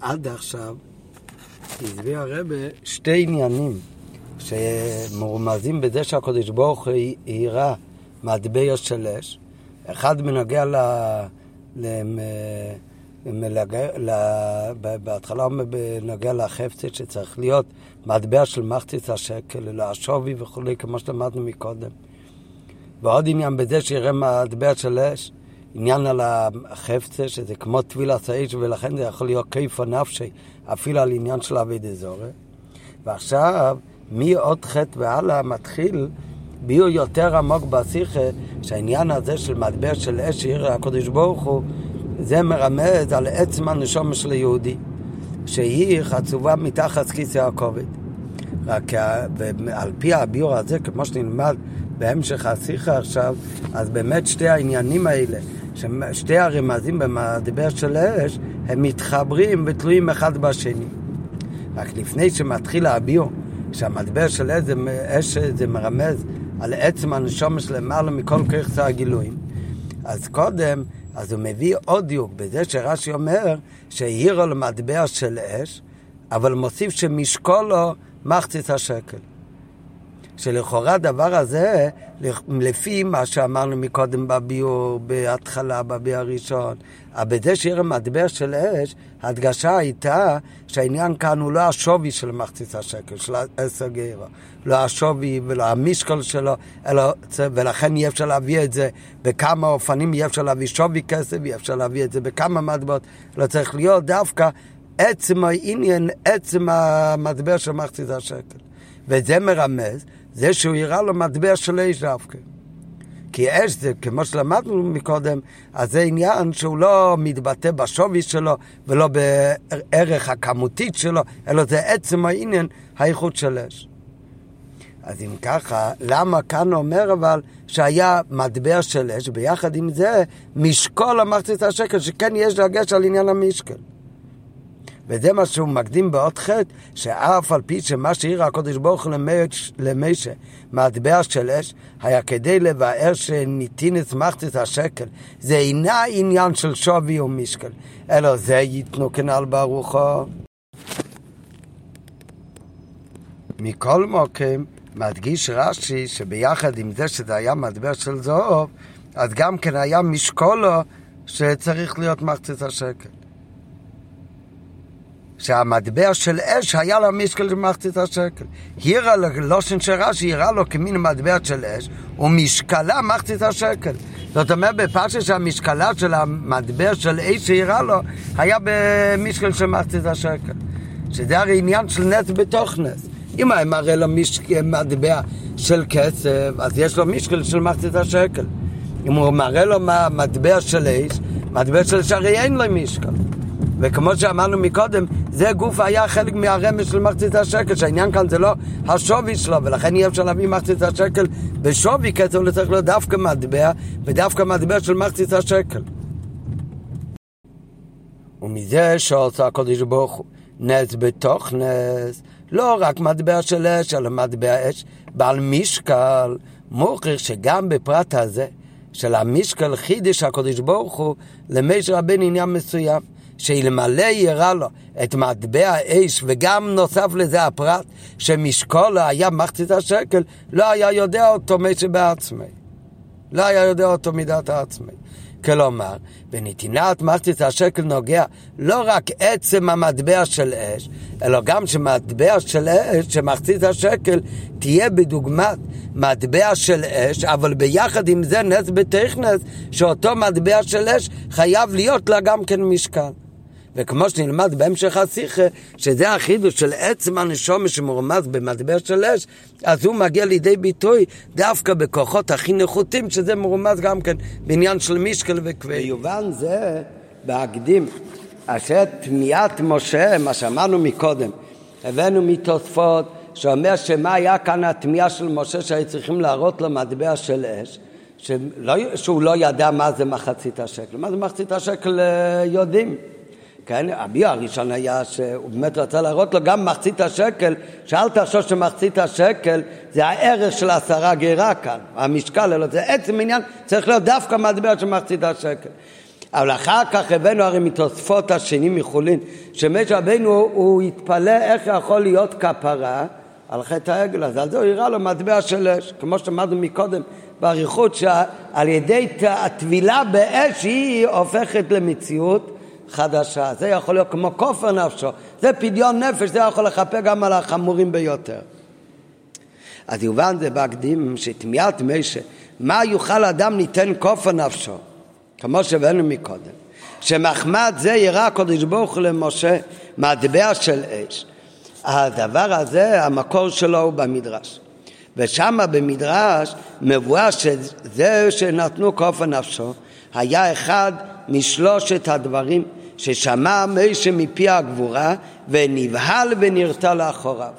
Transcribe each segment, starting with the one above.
עד עכשיו הסביר הרבה שתי עניינים שמרומזים בזה שהקדוש ברוך הוא יראה מטבע של אש. אחד בנוגע ל... למלג... בהתחלה אומר בנוגע לחפצת שצריך להיות מטבע של מחצית השקל, לשווי וכולי, כמו שלמדנו מקודם. ועוד עניין בזה שיראה מטבע של אש, עניין על החפצה, שזה כמו טבילת האש, ולכן זה יכול להיות כיף נפשי, אפילו על עניין של אבי דזורי. ועכשיו, מעוד חטא והלאה מתחיל ביור יותר עמוק בשיחה, שהעניין הזה של מטבע של אש שעיר הקדוש ברוך הוא, זה מרמז על עצם הנשום של היהודי, שהיא חצובה מתחת כיסא הכובד. רק על פי הביור הזה, כמו שנלמד בהמשך השיחה עכשיו, אז באמת שתי העניינים האלה, שתי הרמזים במטבע של האש, הם מתחברים ותלויים אחד בשני. רק לפני שמתחיל הביור, שהמטבע של אש זה מרמז על עצם הנשומת למעלה מכל כרחצי הגילויים. אז קודם, אז הוא מביא עוד דיוק בזה שרש"י אומר שהעירו למטבע של אש, אבל מוסיף שמשקולו מחצית השקל. שלכאורה הדבר הזה, לפי מה שאמרנו מקודם בביור, בהתחלה, בביור הראשון, בזה שיהיה מטבע של אש, ההדגשה הייתה שהעניין כאן הוא לא השווי של מחצית השקל, של עשר גרו, לא השווי ולא המשקל שלו, אלא, ולכן אי אפשר להביא את זה בכמה אופנים, אי אפשר להביא שווי כסף, אי אפשר להביא את זה בכמה מטבעות, לא צריך להיות דווקא עצם העניין, עצם המטבע של מחצית השקל. וזה מרמז זה שהוא יראה לו מטבע של אש דווקא. כי אש זה, כמו שלמדנו מקודם, אז זה עניין שהוא לא מתבטא בשווי שלו ולא בערך הכמותית שלו, אלא זה עצם העניין, האיכות של אש. אז אם ככה, למה כאן אומר אבל שהיה מטבע של אש, ביחד עם זה משקול המחצית השקל, שכן יש דגש על עניין המשקל. וזה מה שהוא מקדים בעוד חטא, שאף על פי שמה שהעיר הקודש ברוך הוא למשה, מטבע של אש, היה כדי לבאר שניתין מחצית השקל. זה אינה עניין של שווי ומשקל, אלא זה ייתנו כנ"ל ברוחו. מכל מוקם, מדגיש רש"י שביחד עם זה שזה היה מטבע של זהוב, אז גם כן היה משקולו שצריך להיות מחצית השקל. שהמטבע של אש היה לה משקל של מחצית השקל. הירה ללושן של רש"י, הירה לו כמין מטבע של אש, ומשקלה מחצית השקל. זאת אומרת, בפרשה שהמשקלה של המטבע של אש שהירה לו, היה במשקל של מחצית השקל. שזה הרי עניין של נס בתוך נס. אם היה מראה לו משקל, מטבע של כסף, אז יש לו משקל של מחצית השקל. אם הוא מראה לו מטבע של אש, מטבע של אש הרי אין לו משקל. וכמו שאמרנו מקודם, זה גוף היה חלק מהרמז של מחצית השקל, שהעניין כאן זה לא השווי שלו, ולכן אי אפשר להביא מחצית השקל בשווי כסף, אלא צריך להיות דווקא מטבע, ודווקא מטבע של מחצית השקל. ומזה שעושה הקודש ברוך הוא נס בתוך נס, לא רק מטבע של אש, אלא מטבע אש, בעל משקל, מוכיח שגם בפרט הזה, של המשקל חידש הקודש ברוך הוא, למש רבן עניין מסוים. שאלמלא יראה לו את מטבע האש, וגם נוסף לזה הפרט שמשקולו היה מחצית השקל, לא היה יודע אותו מי שבעצמי. לא היה יודע אותו מידת העצמי. כלומר, בנתינת מחצית השקל נוגע לא רק עצם המטבע של אש, אלא גם שמטבע של אש, שמחצית השקל, תהיה בדוגמת מטבע של אש, אבל ביחד עם זה נס בתכנס, שאותו מטבע של אש חייב להיות לה גם כן משקל. וכמו שנלמד בהמשך השיחה, שזה החידוש של עצם הנשומה שמורמז במטבע של אש, אז הוא מגיע לידי ביטוי דווקא בכוחות הכי נחותים, שזה מורמז גם כן בעניין של משקל וכבד. ויובן זה בהקדים, אשר תמיית משה, מה שאמרנו מקודם, הבאנו מתוספות, שאומר שמה היה כאן התמיהה של משה שהיו צריכים להראות לו מטבע של אש, שלא, שהוא לא ידע מה זה מחצית השקל. מה זה מחצית השקל אה, יודעים. כן, הביור הראשון היה שהוא באמת רצה להראות לו גם מחצית השקל, שאל תחשוב שמחצית השקל זה הערך של עשרה גרה כאן, המשקל, אלא זה עצם עניין, צריך להיות דווקא מטבע של מחצית השקל. אבל אחר כך הבאנו הרי מתוספות השני מחולין, שמשה רבנו הוא התפלא איך יכול להיות כפרה על חטא העגל הזה, אז הוא הראה לו מטבע של אש, כמו שאמרנו מקודם באריכות, שעל ידי הטבילה באש היא הופכת למציאות חדשה. זה יכול להיות כמו כופר נפשו, זה פדיון נפש, זה יכול לכפר גם על החמורים ביותר. אז יובן זה בהקדים שתמיית משה, מה יוכל אדם ניתן כופר נפשו, כמו שהבאנו מקודם, שמחמד זה יראה הקדוש ברוך הוא למשה מטבע של אש. הדבר הזה, המקור שלו הוא במדרש. ושם במדרש מבואר שזה שנתנו כופר נפשו היה אחד משלושת הדברים ששמע משה מפי הגבורה ונבהל ונרתע לאחוריו.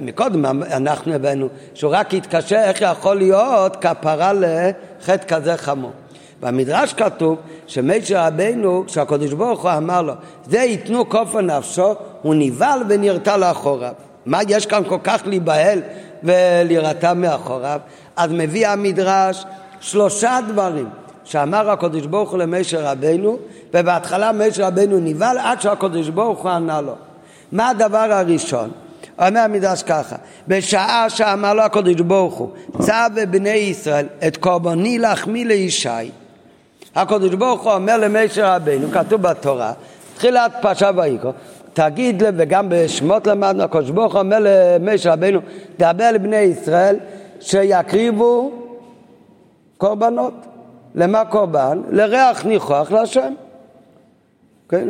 מקודם אנחנו הבאנו שהוא רק התקשר איך יכול להיות כפרה לחטא כזה חמור. במדרש כתוב שמשה רבנו, כשהקדוש ברוך הוא אמר לו, זה ייתנו כופר נפשו, הוא נבהל ונרתע לאחוריו. מה יש כאן כל כך להיבהל ולהירתע מאחוריו? אז מביא המדרש שלושה דברים שאמר הקדוש ברוך הוא למשה רבנו, ובהתחלה משה רבנו נבהל עד שהקדוש ברוך הוא ענה לו. מה הדבר הראשון? אומר המדרש ככה, בשעה שאמר לו הקדוש ברוך הוא, צו בבני ישראל את קורבני להחמיא לישי. הקדוש ברוך הוא אומר למשה רבנו, כתוב בתורה, תחילת פרשה ויקרא, תגיד, וגם בשמות למדנו, הקדוש ברוך הוא אומר למשה רבנו, דבר לבני ישראל שיקריבו קורבנות. למה קורבן? לריח ניחוח להשם. כן?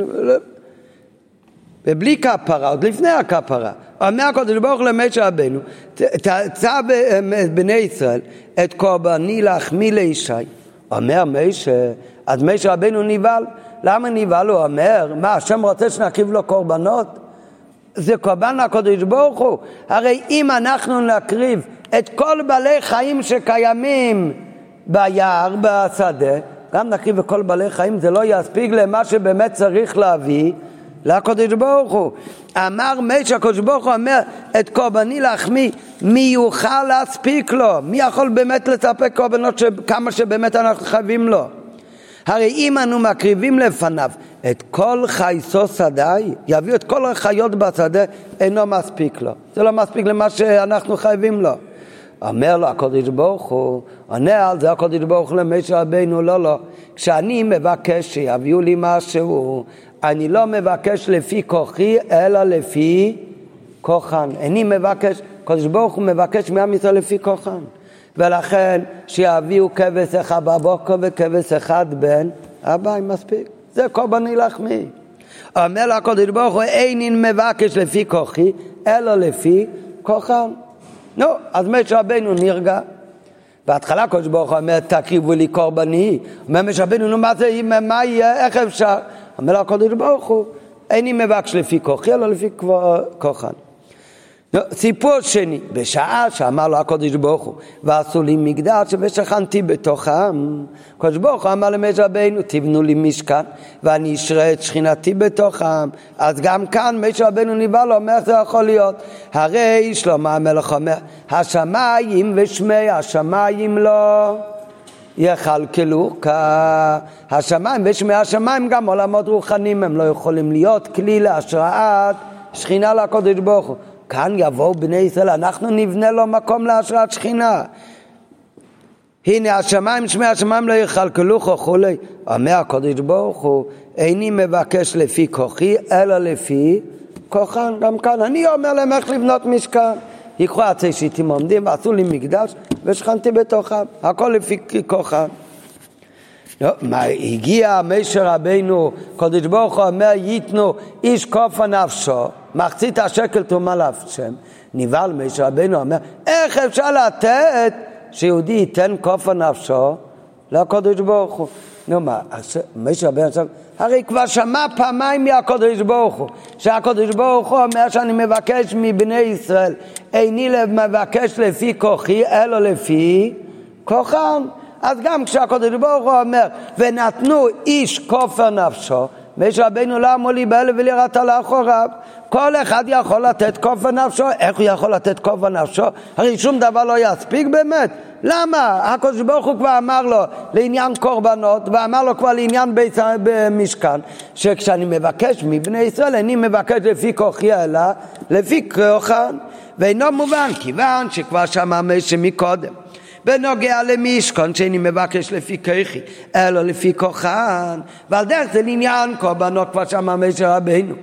ובלי כפרה, עוד לפני הכפרה. אומר הקדוש ברוך הוא למשה רבנו, תצא בני ישראל את קורבני להחמיא לישי. אומר משה, אז משה רבנו נבהל. למה נבהל? הוא אומר, מה, השם רוצה שנקריב לו קורבנות? זה קורבן לקדוש ברוך הוא. הרי אם אנחנו נקריב את כל בעלי חיים שקיימים ביער, בשדה, גם נקריב את כל בעלי חיים, זה לא יספיק למה שבאמת צריך להביא לקדוש ברוך הוא. אמר מי הקדוש ברוך הוא אומר את קורבני להחמיא, מי יוכל להספיק לו? מי יכול באמת לספק קורבנות כמה שבאמת אנחנו חייבים לו? הרי אם אנו מקריבים לפניו את כל חייסו שדי, יביאו את כל החיות בשדה, אינו מספיק לו. זה לא מספיק למה שאנחנו חייבים לו. אומר לו הקודש ברוך הוא, עונה על זה הקודש ברוך הוא למשה רבינו, לא, לא. כשאני מבקש שיביאו לי משהו, אני לא מבקש לפי כוחי, אלא לפי כוחן. אני מבקש, הקודש ברוך הוא מבקש מעם ישראל לפי כוחן. ולכן שיביאו כבש אחד בבוקר וכבש אחד בין הבית, מספיק. זה קורבני לחמי. אומר לו הקודש ברוך הוא, איני מבקש לפי כוחי, אלא לפי כוחן. נו, אז משה רבנו נרגע. בהתחלה הקדוש ברוך הוא אומר, תקריבו לי קורבני. אומר משה רבנו, נו מה זה, מה יהיה, איך אפשר? אומר לו הקדוש ברוך הוא, איני מבקש לפי כוחי, אלא לפי כוחן. סיפור שני, בשעה שאמר לו הקדוש ברוך הוא, ועשו לי מקדש ושכנתי בתוכם. הקדוש ברוך הוא אמר למשה רבינו, תבנו לי משכן ואני אשרה את שכינתי בתוכם. אז גם כאן משה רבינו ניבא לו, אומר איך זה יכול להיות? הרי שלמה המלך אומר, השמיים ושמי השמיים לא יכלכלו השמיים ושמי השמיים גם עולמות רוחניים, הם לא יכולים להיות כלי להשראת שכינה לקדוש ברוך הוא. כאן יבואו בני ישראל, אנחנו נבנה לו מקום להשראת שכינה. הנה השמיים, שמי השמיים לא יכלכלוך וכולי. אומר הקדוש ברוך הוא, איני מבקש לפי כוחי, אלא לפי כוחן. גם כאן, אני אומר להם איך לבנות משכן. ייקחו עצי שיטים עומדים, ועשו לי מקדש, ושכנתי בתוכם. הכל לפי כוחם. לא, מה, הגיע משה רבינו, קדוש ברוך הוא אומר, ייתנו איש כופה נפשו. מחצית השקל תרומה להשם. נבהל משה רבנו אומר, איך אפשר לתת שיהודי ייתן כופר נפשו לקדוש ברוך הוא? נו מה, משה רבנו עכשיו, הרי כבר שמע פעמיים מהקדוש ברוך הוא, שהקדוש ברוך הוא אומר שאני מבקש מבני ישראל, איני מבקש לפי כוחי, אלא לפי כוחם. אז גם כשהקדוש ברוך הוא אומר, ונתנו איש כופר נפשו, משה רבינו לא אמור להיבהל ולראות לאחוריו. כל אחד יכול לתת כוף ונפשו. איך הוא יכול לתת כוף ונפשו? הרי שום דבר לא יספיק באמת. למה? הקדוש ברוך הוא כבר אמר לו לעניין קורבנות, ואמר לו כבר לעניין בית המשכן, שכשאני מבקש מבני ישראל, אני מבקש לפי כוחי אלא לפי כוחן, ואינו מובן, כיוון שכבר שמע משה מקודם. בנוגע למשכון שאני מבקש לפי כוחי, אלא לפי כוחן, ועל דרך זה לעניין קורבנות כבר שמע משה רבינו.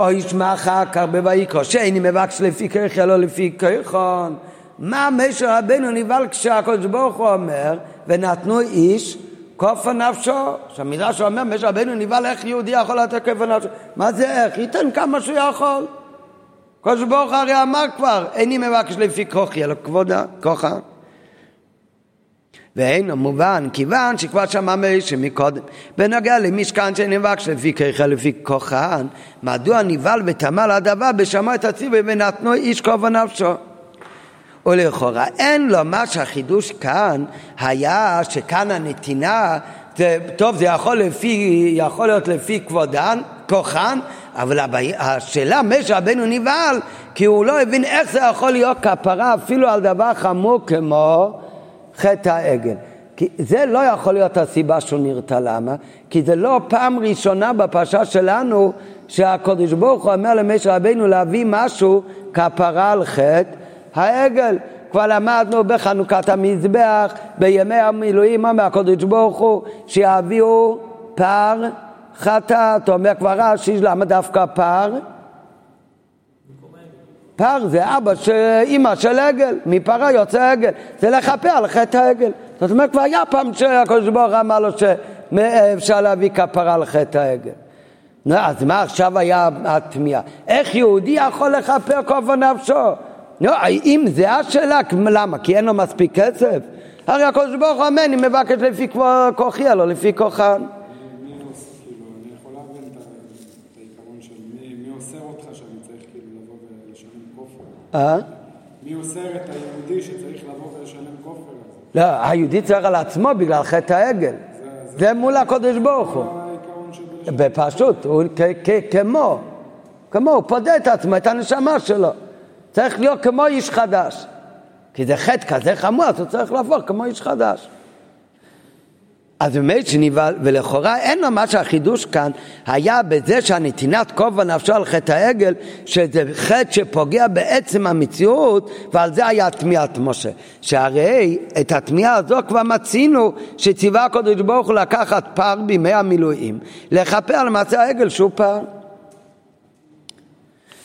או ישמע אחר כך בויקרו, שאני מבקש לפי כוחי, אלא לפי כוחן. מה משה רבנו נבהל כשהקדוש ברוך הוא אומר ונתנו איש כופה נפשו שהמדרש אומר משה רבנו נבהל איך יהודי יכול לתת כופה נפשו מה זה איך? ייתן כמה שהוא יכול הקדוש ברוך הוא הרי אמר כבר איני מבקש לפי כוחי אלא כבודה כוחה ואין מובן, כיוון שכבר שמע משה מקודם. בנוגע למשכן שנבקש לפי ככה לפי כוחן, מדוע נבהל וטמא לדבר בשמע את הציבור ונתנו איש כובע נפשו. ולכאורה אין לו מה שהחידוש כאן היה שכאן הנתינה זה, טוב זה יכול, לפי, יכול להיות לפי כבודן, כוחן אבל השאלה משה רבנו נבהל כי הוא לא הבין איך זה יכול להיות כפרה אפילו על דבר חמור כמו חטא העגל כי זה לא יכול להיות הסיבה שהוא נרתע, למה? כי זה לא פעם ראשונה בפרשה שלנו שהקדוש ברוך הוא אומר למשה רבנו להביא משהו כפרה על חטא העגל. כבר למדנו בחנוכת המזבח, בימי המילואים, אומר הקדוש ברוך הוא, שיביאו פר חטאת. אומר כבר רש"י, למה דווקא פר? פר זה אבא, ש... אימא של עגל, מפרה יוצא עגל, זה לכפר על חטא העגל. זאת אומרת, כבר היה פעם שהקדוש ברוך הוא אמר לו שאפשר להביא כפרה על חטא העגל. אז מה עכשיו היה התמיהה? איך יהודי יכול לכפר כובע נפשו? לא, אם זה השאלה, למה? כי אין לו מספיק כסף? הרי הקדוש ברוך הוא אומר, אני מבקש לפי כוחי, לא לפי כוחן. מי אוסר את היהודי שצריך לבוא ולשלם כופר? לא, היהודי צריך על עצמו בגלל חטא העגל. זה מול הקודש ברוך הוא. בפשוט, הוא כמו, כמו, הוא פודה את עצמו, את הנשמה שלו. צריך להיות כמו איש חדש. כי זה חטא כזה חמור, אז הוא צריך להפוך כמו איש חדש. אז באמת שנבהל, ולכאורה אין לו מה שהחידוש כאן היה בזה שהנתינת כובע נפשו על חטא העגל, שזה חטא שפוגע בעצם המציאות, ועל זה היה תמיהת משה. שהרי את התמיהה הזו כבר מצינו שציווה הקדוש ברוך הוא לקחת פר בימי המילואים, לכפר על מעשה העגל שהוא פר.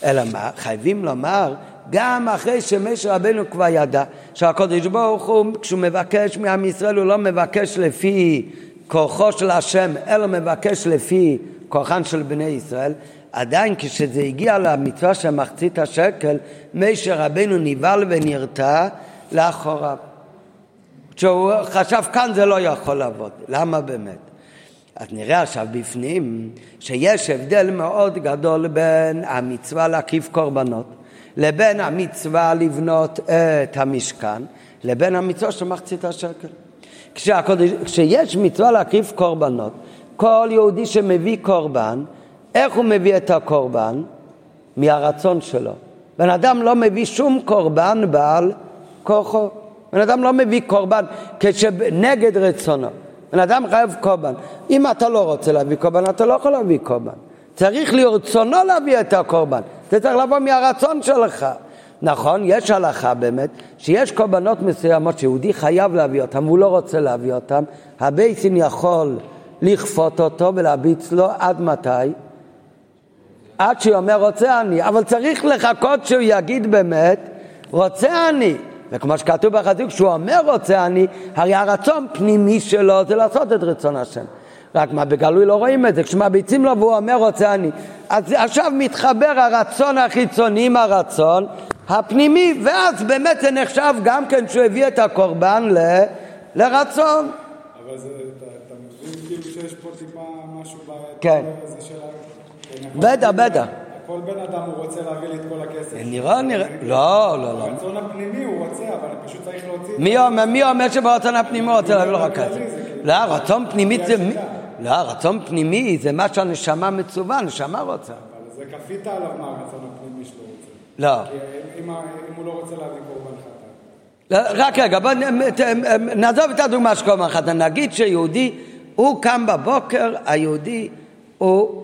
אלא מה? חייבים לומר גם אחרי שמשה רבנו כבר ידע שהקדוש ברוך הוא כשהוא מבקש מעם ישראל הוא לא מבקש לפי כוחו של השם אלא מבקש לפי כוחן של בני ישראל. עדיין כשזה הגיע למצווה של מחצית השקל משה רבנו נבהל ונרתע לאחוריו. כשהוא חשב כאן זה לא יכול לעבוד. למה באמת? אז נראה עכשיו בפנים שיש הבדל מאוד גדול בין המצווה להקיף קורבנות לבין המצווה לבנות את המשכן, לבין המצווה של מחצית השקל. כשהקודש, כשיש מצווה להקריב קורבנות, כל יהודי שמביא קורבן, איך הוא מביא את הקורבן? מהרצון שלו. בן אדם לא מביא שום קורבן בעל כוחו. בן אדם לא מביא קורבן נגד רצונו. בן אדם חייב קורבן. אם אתה לא רוצה להביא קורבן, אתה לא יכול להביא קורבן. צריך לרצונו להביא את הקורבן. זה צריך לבוא מהרצון שלך. נכון, יש הלכה באמת, שיש קורבנות מסוימות שיהודי חייב להביא אותם, והוא לא רוצה להביא אותם, הבייסין יכול לכפות אותו ולהביץ לו עד מתי? עד שהוא אומר רוצה אני, אבל צריך לחכות שהוא יגיד באמת רוצה אני. וכמו שכתוב בחזוק, כשהוא אומר רוצה אני, הרי הרצון פנימי שלו זה לעשות את רצון השם. רק מה, בגלוי לא רואים את זה, כשמביצים לו והוא אומר רוצה אני. אז עכשיו מתחבר הרצון החיצוני עם הרצון הפנימי, ואז באמת זה נחשב גם כן שהוא הביא את הקורבן ל... לרצון. אבל זה, אתה מבין כאילו שיש פה טיפה משהו כן. של בטח, בטח. כל בן אדם הוא רוצה להביא לי את כל הכסף. נראה, נראה, לא, לא, לא. הרצון הפנימי הוא רוצה, אבל פשוט צריך להוציא... מי אומר, מי אומר שברצון הפנימי הוא רוצה להביא לך כסף? לא, רצון פנימי זה... לא, רצון פנימי זה מה שהנשמה מצווה, הנשמה רוצה. אבל זה כפית עליו מה הרצון הפנימי שלו רוצה. לא. אם, אם הוא לא רוצה להביא קורבן חטא. לא, רק רגע, בוא נעזוב את הדוגמה של קורבן חטא. נגיד שיהודי, הוא קם בבוקר, היהודי, הוא,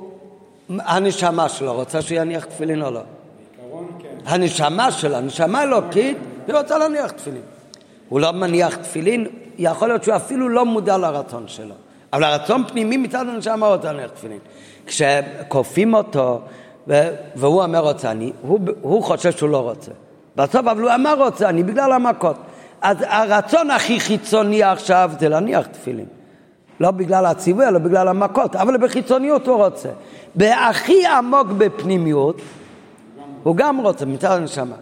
הנשמה שלו רוצה שיניח תפילין או לא? בעיקרון כן. הנשמה שלו, הנשמה אלוקית, היא רוצה להניח תפילין. הוא לא מניח תפילין, יכול להיות שהוא אפילו לא מודע לרצון שלו. אבל הרצון פנימי מצד הנשמה רוצה להניח תפילין. כשכופים אותו והוא אומר רוצה אני, הוא, הוא חושב שהוא לא רוצה. בסוף אבל הוא אמר רוצה אני בגלל המכות. אז הרצון הכי חיצוני עכשיו זה להניח תפילין. לא בגלל הציווי, אלא בגלל המכות, אבל בחיצוניות הוא רוצה. בהכי עמוק בפנימיות, הוא גם רוצה מצד הנשמה.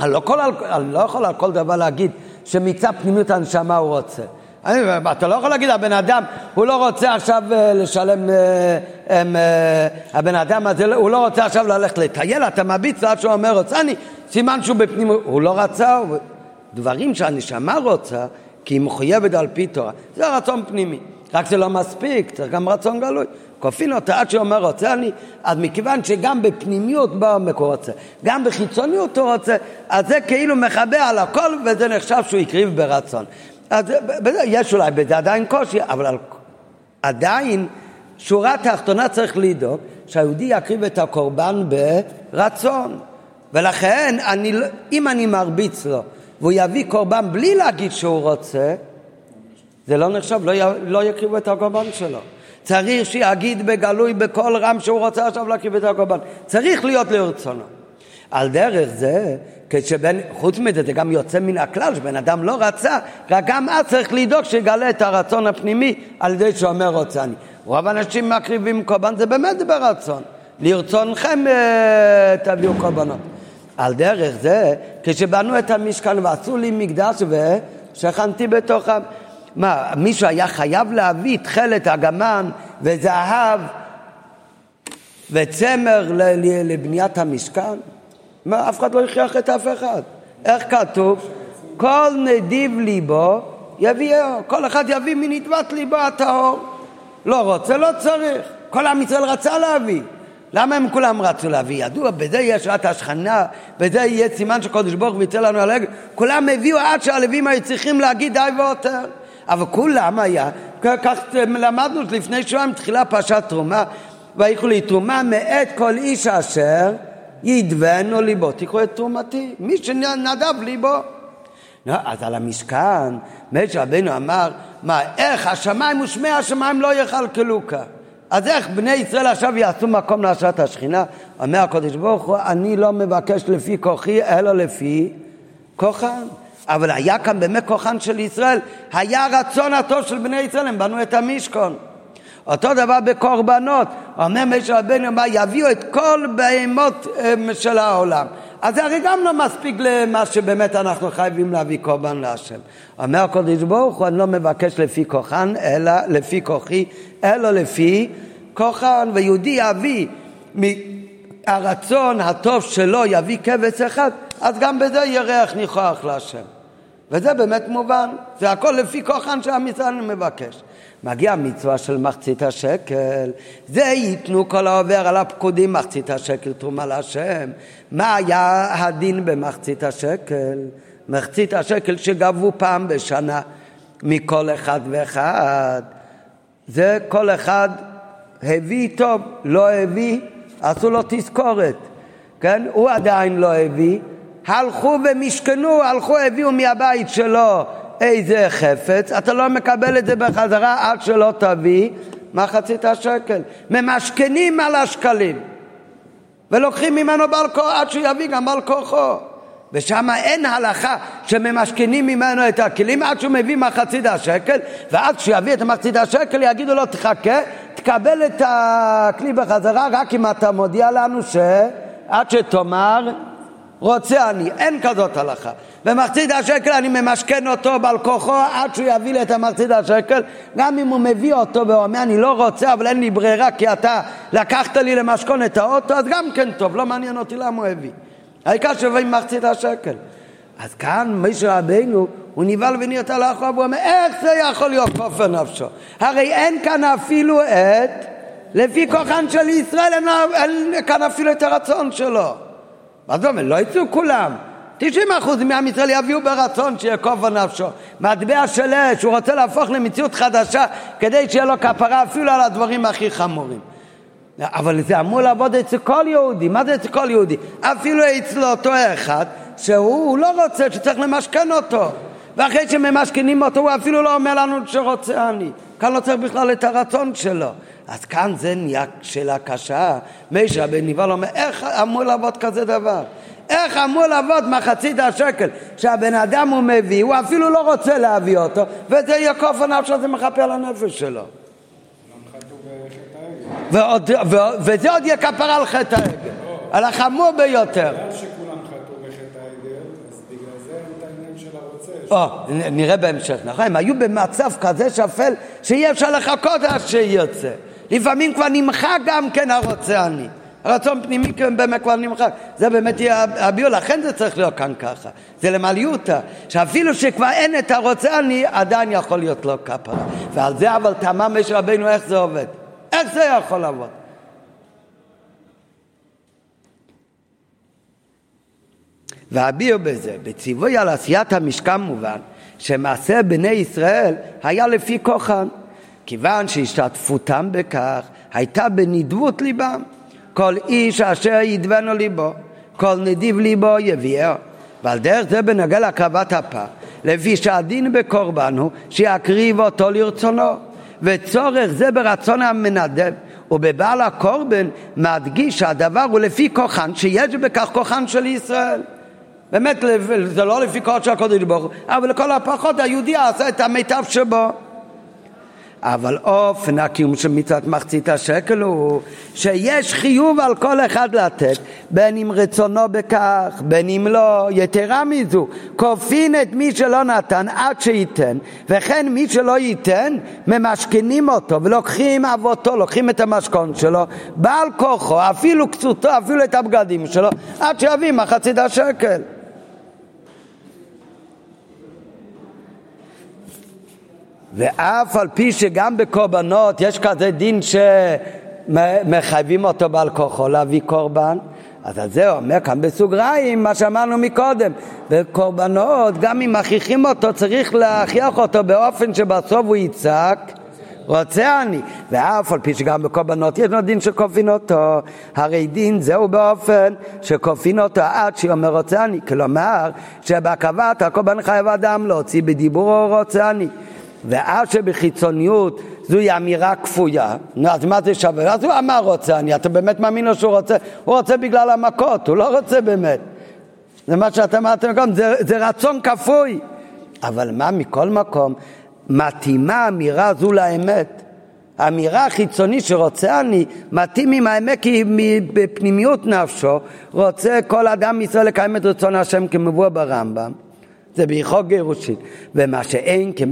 אני לא, כל, אני לא יכול על כל דבר להגיד שמצד פנימיות הנשמה הוא רוצה. אתה לא יכול להגיד, הבן אדם, הוא לא רוצה עכשיו אה, לשלם, אה, אה, הבן אדם הזה, הוא לא רוצה עכשיו ללכת לטייל, אתה מביט עד שהוא אומר רוצה אני, סימן שהוא בפנים, הוא לא רצה, דברים שהנשמה רוצה, כי היא מחויבת על פי תורה, זה רצון פנימי. רק זה לא מספיק, צריך גם רצון גלוי. כופין אותה עד שאומר רוצה אני, אז מכיוון שגם בפנימיות בא המקור רוצה, גם בחיצוניות הוא רוצה, אז זה כאילו מכבה על הכל וזה נחשב שהוא הקריב ברצון. אז יש אולי בזה עדיין קושי, אבל עדיין שורה תחתונה צריך לדאוג שהיהודי יקריב את הקורבן ברצון. ולכן אני, לא- אם אני מרביץ לו והוא יביא קורבן בלי להגיד שהוא רוצה, זה לא נחשב, לא, י, לא יקריבו את הקורבן שלו. צריך שיגיד בגלוי בקול רם שהוא רוצה עכשיו להקריב את הקורבן. צריך להיות לרצונו. על דרך זה, כשבן, חוץ מזה זה גם יוצא מן הכלל, שבן אדם לא רצה, רק גם אז צריך לדאוג שיגלה את הרצון הפנימי על ידי שאומר רוצה אני. רוב האנשים מקריבים קורבן, זה באמת ברצון. לרצונכם אה, תביאו קורבנות. על דרך זה, כשבנו את המשכן ועשו לי מקדש ושכנתי בתוכם. מה, מישהו היה חייב להביא תכלת הגמן וזהב וצמר לבניית המשכן? מה, אף אחד לא הכריח את אף אחד. איך כתוב? כל נדיב ליבו יביאו, כל אחד יביא מנדבת ליבו הטהור. לא רוצה, לא צריך. כל עם ישראל רצה להביא. למה הם כולם רצו להביא? ידוע, בזה יהיה שעת השכנה, בזה יהיה סימן שקודש ברוך הוא יצא לנו על הגל. כולם הביאו עד שהלווים היו צריכים להגיד די ויותר. אבל כולם היה, כך למדנו לפני שבועיים תחילה פרשת תרומה, ויקחו לי תרומה מאת כל איש אשר ידבנו ליבו, תיקחו את תרומתי, מי שנדב ליבו. לא, אז על המשכן, משה רבנו אמר, מה, איך השמיים ושמי השמיים לא יכלכלו כאן? אז איך בני ישראל עכשיו יעשו מקום להשעת השכינה? אומר הקדוש ברוך הוא, אני לא מבקש לפי כוחי, אלא לפי כוחן. אבל היה כאן באמת כוחן של ישראל, היה רצון הטוב של בני ישראל, הם בנו את המשכון. אותו דבר בקורבנות, אומר משה רבנו, מה יביאו את כל בהמות אמ, של העולם. אז זה הרי גם לא מספיק למה שבאמת אנחנו חייבים להביא קורבן להשם. אומר הקדוש ברוך הוא, אני לא מבקש לפי כוחן, אלא לפי כוחי, אלא לפי כוחן, ויהודי יביא מהרצון הטוב שלו יביא כבש אחד, אז גם בזה ירח ניחוח להשם. וזה באמת מובן, זה הכל לפי כוחן ישראל מבקש. מגיע המצווה של מחצית השקל, זה ייתנו כל העובר על הפקודים מחצית השקל תרומה להשם. מה היה הדין במחצית השקל? מחצית השקל שגבו פעם בשנה מכל אחד ואחד. זה כל אחד הביא טוב, לא הביא, עשו לו תזכורת, כן? הוא עדיין לא הביא, הלכו ומשכנו, הלכו, הביאו מהבית שלו איזה חפץ, אתה לא מקבל את זה בחזרה עד שלא תביא מחצית השקל. ממשכנים על השקלים ולוקחים ממנו בעל כוח עד שהוא יביא גם בעל כוחו. ושם אין הלכה שממשכנים ממנו את הכלים עד שהוא מביא מחצית השקל ואז כשהוא יביא את מחצית השקל יגידו לו תחכה, תקבל את הכלי בחזרה רק אם אתה מודיע לנו שעד שתאמר רוצה אני, אין כזאת הלכה. במחצית השקל אני ממשכן אותו בעל כוחו עד שהוא יביא לי את המחצית השקל, גם אם הוא מביא אותו ואומר אני לא רוצה אבל אין לי ברירה כי אתה לקחת לי למשכון את האוטו, אז גם כן טוב, לא מעניין אותי למה הוא הביא. העיקר שבאים מחצית השקל. אז כאן מישהו רבינו, הוא נבהל ונרתע לאחור, והוא אומר, איך זה יכול להיות כופר נפשו? הרי אין כאן אפילו את, לפי כוחן של ישראל, אין, אין כאן אפילו את הרצון שלו. מה זה אומר? לא יצאו כולם. 90 אחוז מעם ישראל יביאו ברצון שיהיה כופר נפשו. מטבע של אש, הוא רוצה להפוך למציאות חדשה כדי שיהיה לו כפרה אפילו על הדברים הכי חמורים. אבל זה אמור לעבוד אצל כל יהודי. מה זה אצל כל יהודי? אפילו אצל אותו אחד שהוא לא רוצה, שצריך למשכן אותו. ואחרי שממשכנים אותו הוא אפילו לא אומר לנו שרוצה אני. כאן לא צריך בכלל את הרצון שלו. אז כאן זה נהיה שאלה קשה. מישה בן נבהל אומר, איך אמור לעבוד כזה דבר? איך אמור לעבוד מחצית השקל שהבן אדם הוא מביא, הוא אפילו לא רוצה להביא אותו, וזה יהיה כופר נפשו, זה מחפה על הנפש שלו. ועוד, ועוד, וזה עוד יהיה כפרה על חטא העגל, על החמור ביותר. או, נראה בהמשך, נכון? הם היו במצב כזה שפל שאי אפשר לחכות עד שיוצא. לפעמים כבר נמחק גם כן הרוצה אני. הרצון פנימי באמת כבר נמחק. זה באמת יהיה הביול, לכן זה צריך להיות כאן ככה. זה למעליותא, שאפילו שכבר אין את הרוצה אני, עדיין יכול להיות לו כפרה. ועל זה אבל תמה משה רבינו איך זה עובד. איך זה יכול לעבוד? והביאו בזה, בציווי על עשיית המשכן מובן, שמעשה בני ישראל היה לפי כוחן, כיוון שהשתתפותם בכך הייתה בנדבות ליבם. כל איש אשר ידבנו ליבו, כל נדיב ליבו יביאו. ועל דרך זה בנוגע להקרבת הפר, לפי שהדין בקורבן הוא שיקריב אותו לרצונו, וצורך זה ברצון המנדב. ובבעל הקורבן מדגיש שהדבר הוא לפי כוחן, שיש בכך כוחן של ישראל. באמת, זה לא לפי כוח של הקודש ברוך הוא, אבל לכל הפחות היהודי עשה את המיטב שבו. אבל אופן הקיום של מצוות מחצית השקל הוא שיש חיוב על כל אחד לתת, בין אם רצונו בכך, בין אם לא, יתרה מזו, כופין את מי שלא נתן עד שייתן, וכן מי שלא ייתן, ממשכנים אותו ולוקחים אבותו, לוקחים את המשכון שלו, בעל כוחו, אפילו קצותו, אפילו את הבגדים שלו, עד שיביא מחצית השקל. ואף על פי שגם בקורבנות יש כזה דין שמחייבים אותו בעל כוחו להביא קורבן, אז זה אומר כאן בסוגריים מה שאמרנו מקודם, בקורבנות גם אם מכריחים אותו צריך להכריח אותו באופן שבסוף הוא יצעק רוצה אני, ואף על פי שגם בקורבנות יש לו דין שכופין אותו, הרי דין זהו באופן שכופין אותו עד שיאמר רוצה אני, כלומר שבהקרבת הקורבן חייב אדם להוציא בדיבור רוצה אני. ואז שבחיצוניות זוהי אמירה כפויה, נו אז מה זה שווה? אז הוא אמר רוצה אני, אתה באמת מאמין לו שהוא רוצה? הוא רוצה בגלל המכות, הוא לא רוצה באמת. זה מה שאתם אמרתם קודם, זה, זה רצון כפוי. אבל מה מכל מקום, מתאימה אמירה זו לאמת. האמירה החיצונית שרוצה אני, מתאים עם האמת כי בפנימיות נפשו רוצה כל אדם מישראל לקיים את רצון השם כמבוא ברמב"ם. זה בהלכות גירושין. ומה שאין כן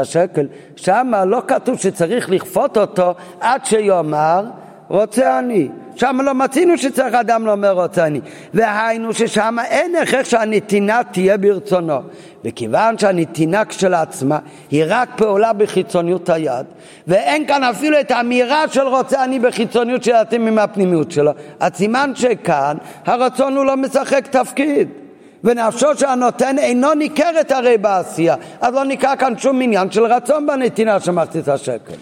השקל, שם לא כתוב שצריך לכפות אותו עד שיאמר רוצה אני. שם לא מצינו שצריך אדם לומר רוצה אני. והיינו ששם אין הכרח שהנתינה תהיה ברצונו. וכיוון שהנתינה כשלעצמה היא רק פעולה בחיצוניות היד, ואין כאן אפילו את האמירה של רוצה אני בחיצוניות שיתאים עם הפנימיות שלו, אז סימן שכאן הרצון הוא לא משחק תפקיד. ונפשו שהנותן אינו ניכרת הרי בעשייה, אז לא ניכר כאן שום עניין של רצון בנתינה של מחצית השקל.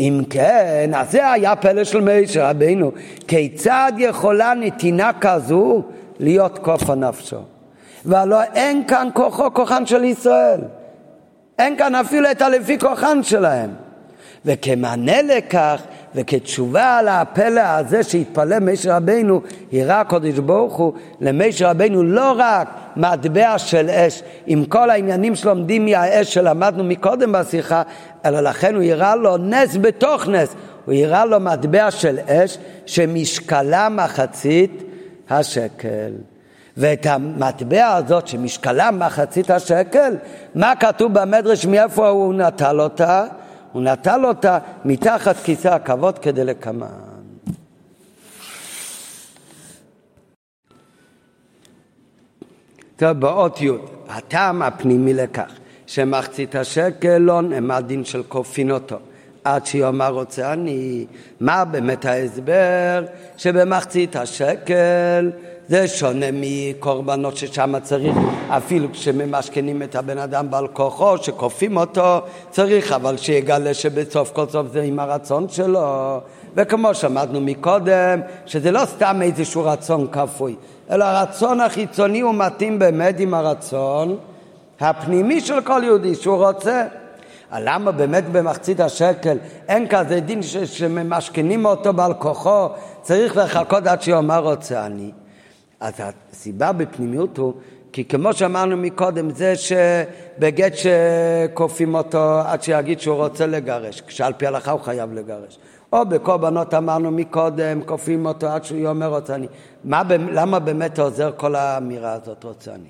אם כן, אז זה היה פלא של משה רבינו, כיצד יכולה נתינה כזו להיות כופה נפשו? והלא אין כאן כוחו כוחן של ישראל. אין כאן אפילו את הלפי כוחן שלהם. וכמענה לכך וכתשובה על הפלא הזה שהתפלל משה רבינו, הראה הקודש ברוך הוא למשה רבינו לא רק מטבע של אש, עם כל העניינים שלומדים מהאש שלמדנו מקודם בשיחה, אלא לכן הוא הראה לו נס בתוך נס, הוא הראה לו מטבע של אש שמשקלה מחצית השקל. ואת המטבע הזאת שמשקלה מחצית השקל, מה כתוב במדרש, מאיפה הוא נטל אותה? הוא נטל אותה מתחת כיסא הכבוד כדי לקמן. טוב, באות י' הטעם הפנימי לכך שמחצית השקל לא נעמד דין של כופין אותו עד שיאמר רוצה אני. מה באמת ההסבר? שבמחצית השקל זה שונה מקורבנות ששם צריך, אפילו כשממשכנים את הבן אדם בעל כוחו, שכופים אותו, צריך אבל שיגלה שבסוף כל סוף זה עם הרצון שלו. וכמו שאמרנו מקודם, שזה לא סתם איזשהו רצון כפוי, אלא הרצון החיצוני הוא מתאים באמת עם הרצון הפנימי של כל יהודי שהוא רוצה. למה באמת במחצית השקל אין כזה דין ש- שממשכנים אותו בעל כוחו, צריך לחכות עד שיאמר רוצה אני? אז הסיבה בפנימיות הוא, כי כמו שאמרנו מקודם, זה שבגט שכופים אותו עד שיגיד שהוא רוצה לגרש, כשעל פי ההלכה הוא חייב לגרש. או בקורבנות אמרנו מקודם, כופים אותו עד שהוא אומר רוצה אני. מה, למה באמת עוזר כל האמירה הזאת רוצה אני?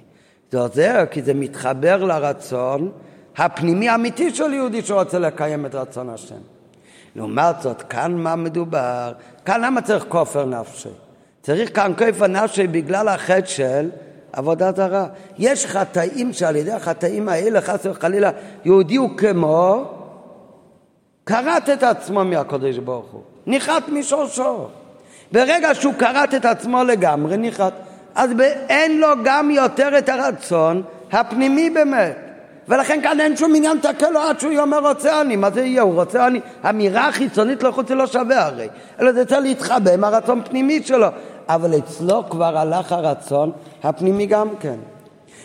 זה עוזר כי זה מתחבר לרצון הפנימי האמיתי של יהודי שרוצה לקיים את רצון השם. לעומת זאת, כאן מה מדובר? כאן למה צריך כופר נפשי? צריך כאן כופר נפשי בגלל החטא של עבודה זרה. יש חטאים שעל ידי החטאים האלה, חס וחלילה, יהודי הוא כמו כרת את עצמו מהקדוש ברוך הוא, ניחת משורשו. ברגע שהוא כרת את עצמו לגמרי, ניחת. אז אין לו גם יותר את הרצון הפנימי באמת. ולכן כאן אין שום עניין לתקן לו עד שהוא אומר רוצה אני, מה זה יהיה? הוא רוצה אני, אמירה חיצונית לחוץ זה לא שווה הרי, אלא זה צריך להתחבא עם הרצון פנימי שלו, אבל אצלו כבר הלך הרצון הפנימי גם כן.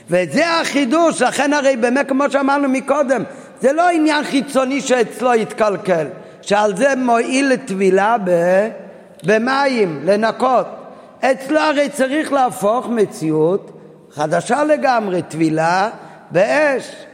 וזה החידוש, לכן הרי באמת כמו שאמרנו מקודם, זה לא עניין חיצוני שאצלו יתקלקל, שעל זה מועיל לטבילה במים, לנקות. אצלו הרי צריך להפוך מציאות חדשה לגמרי, טבילה באש.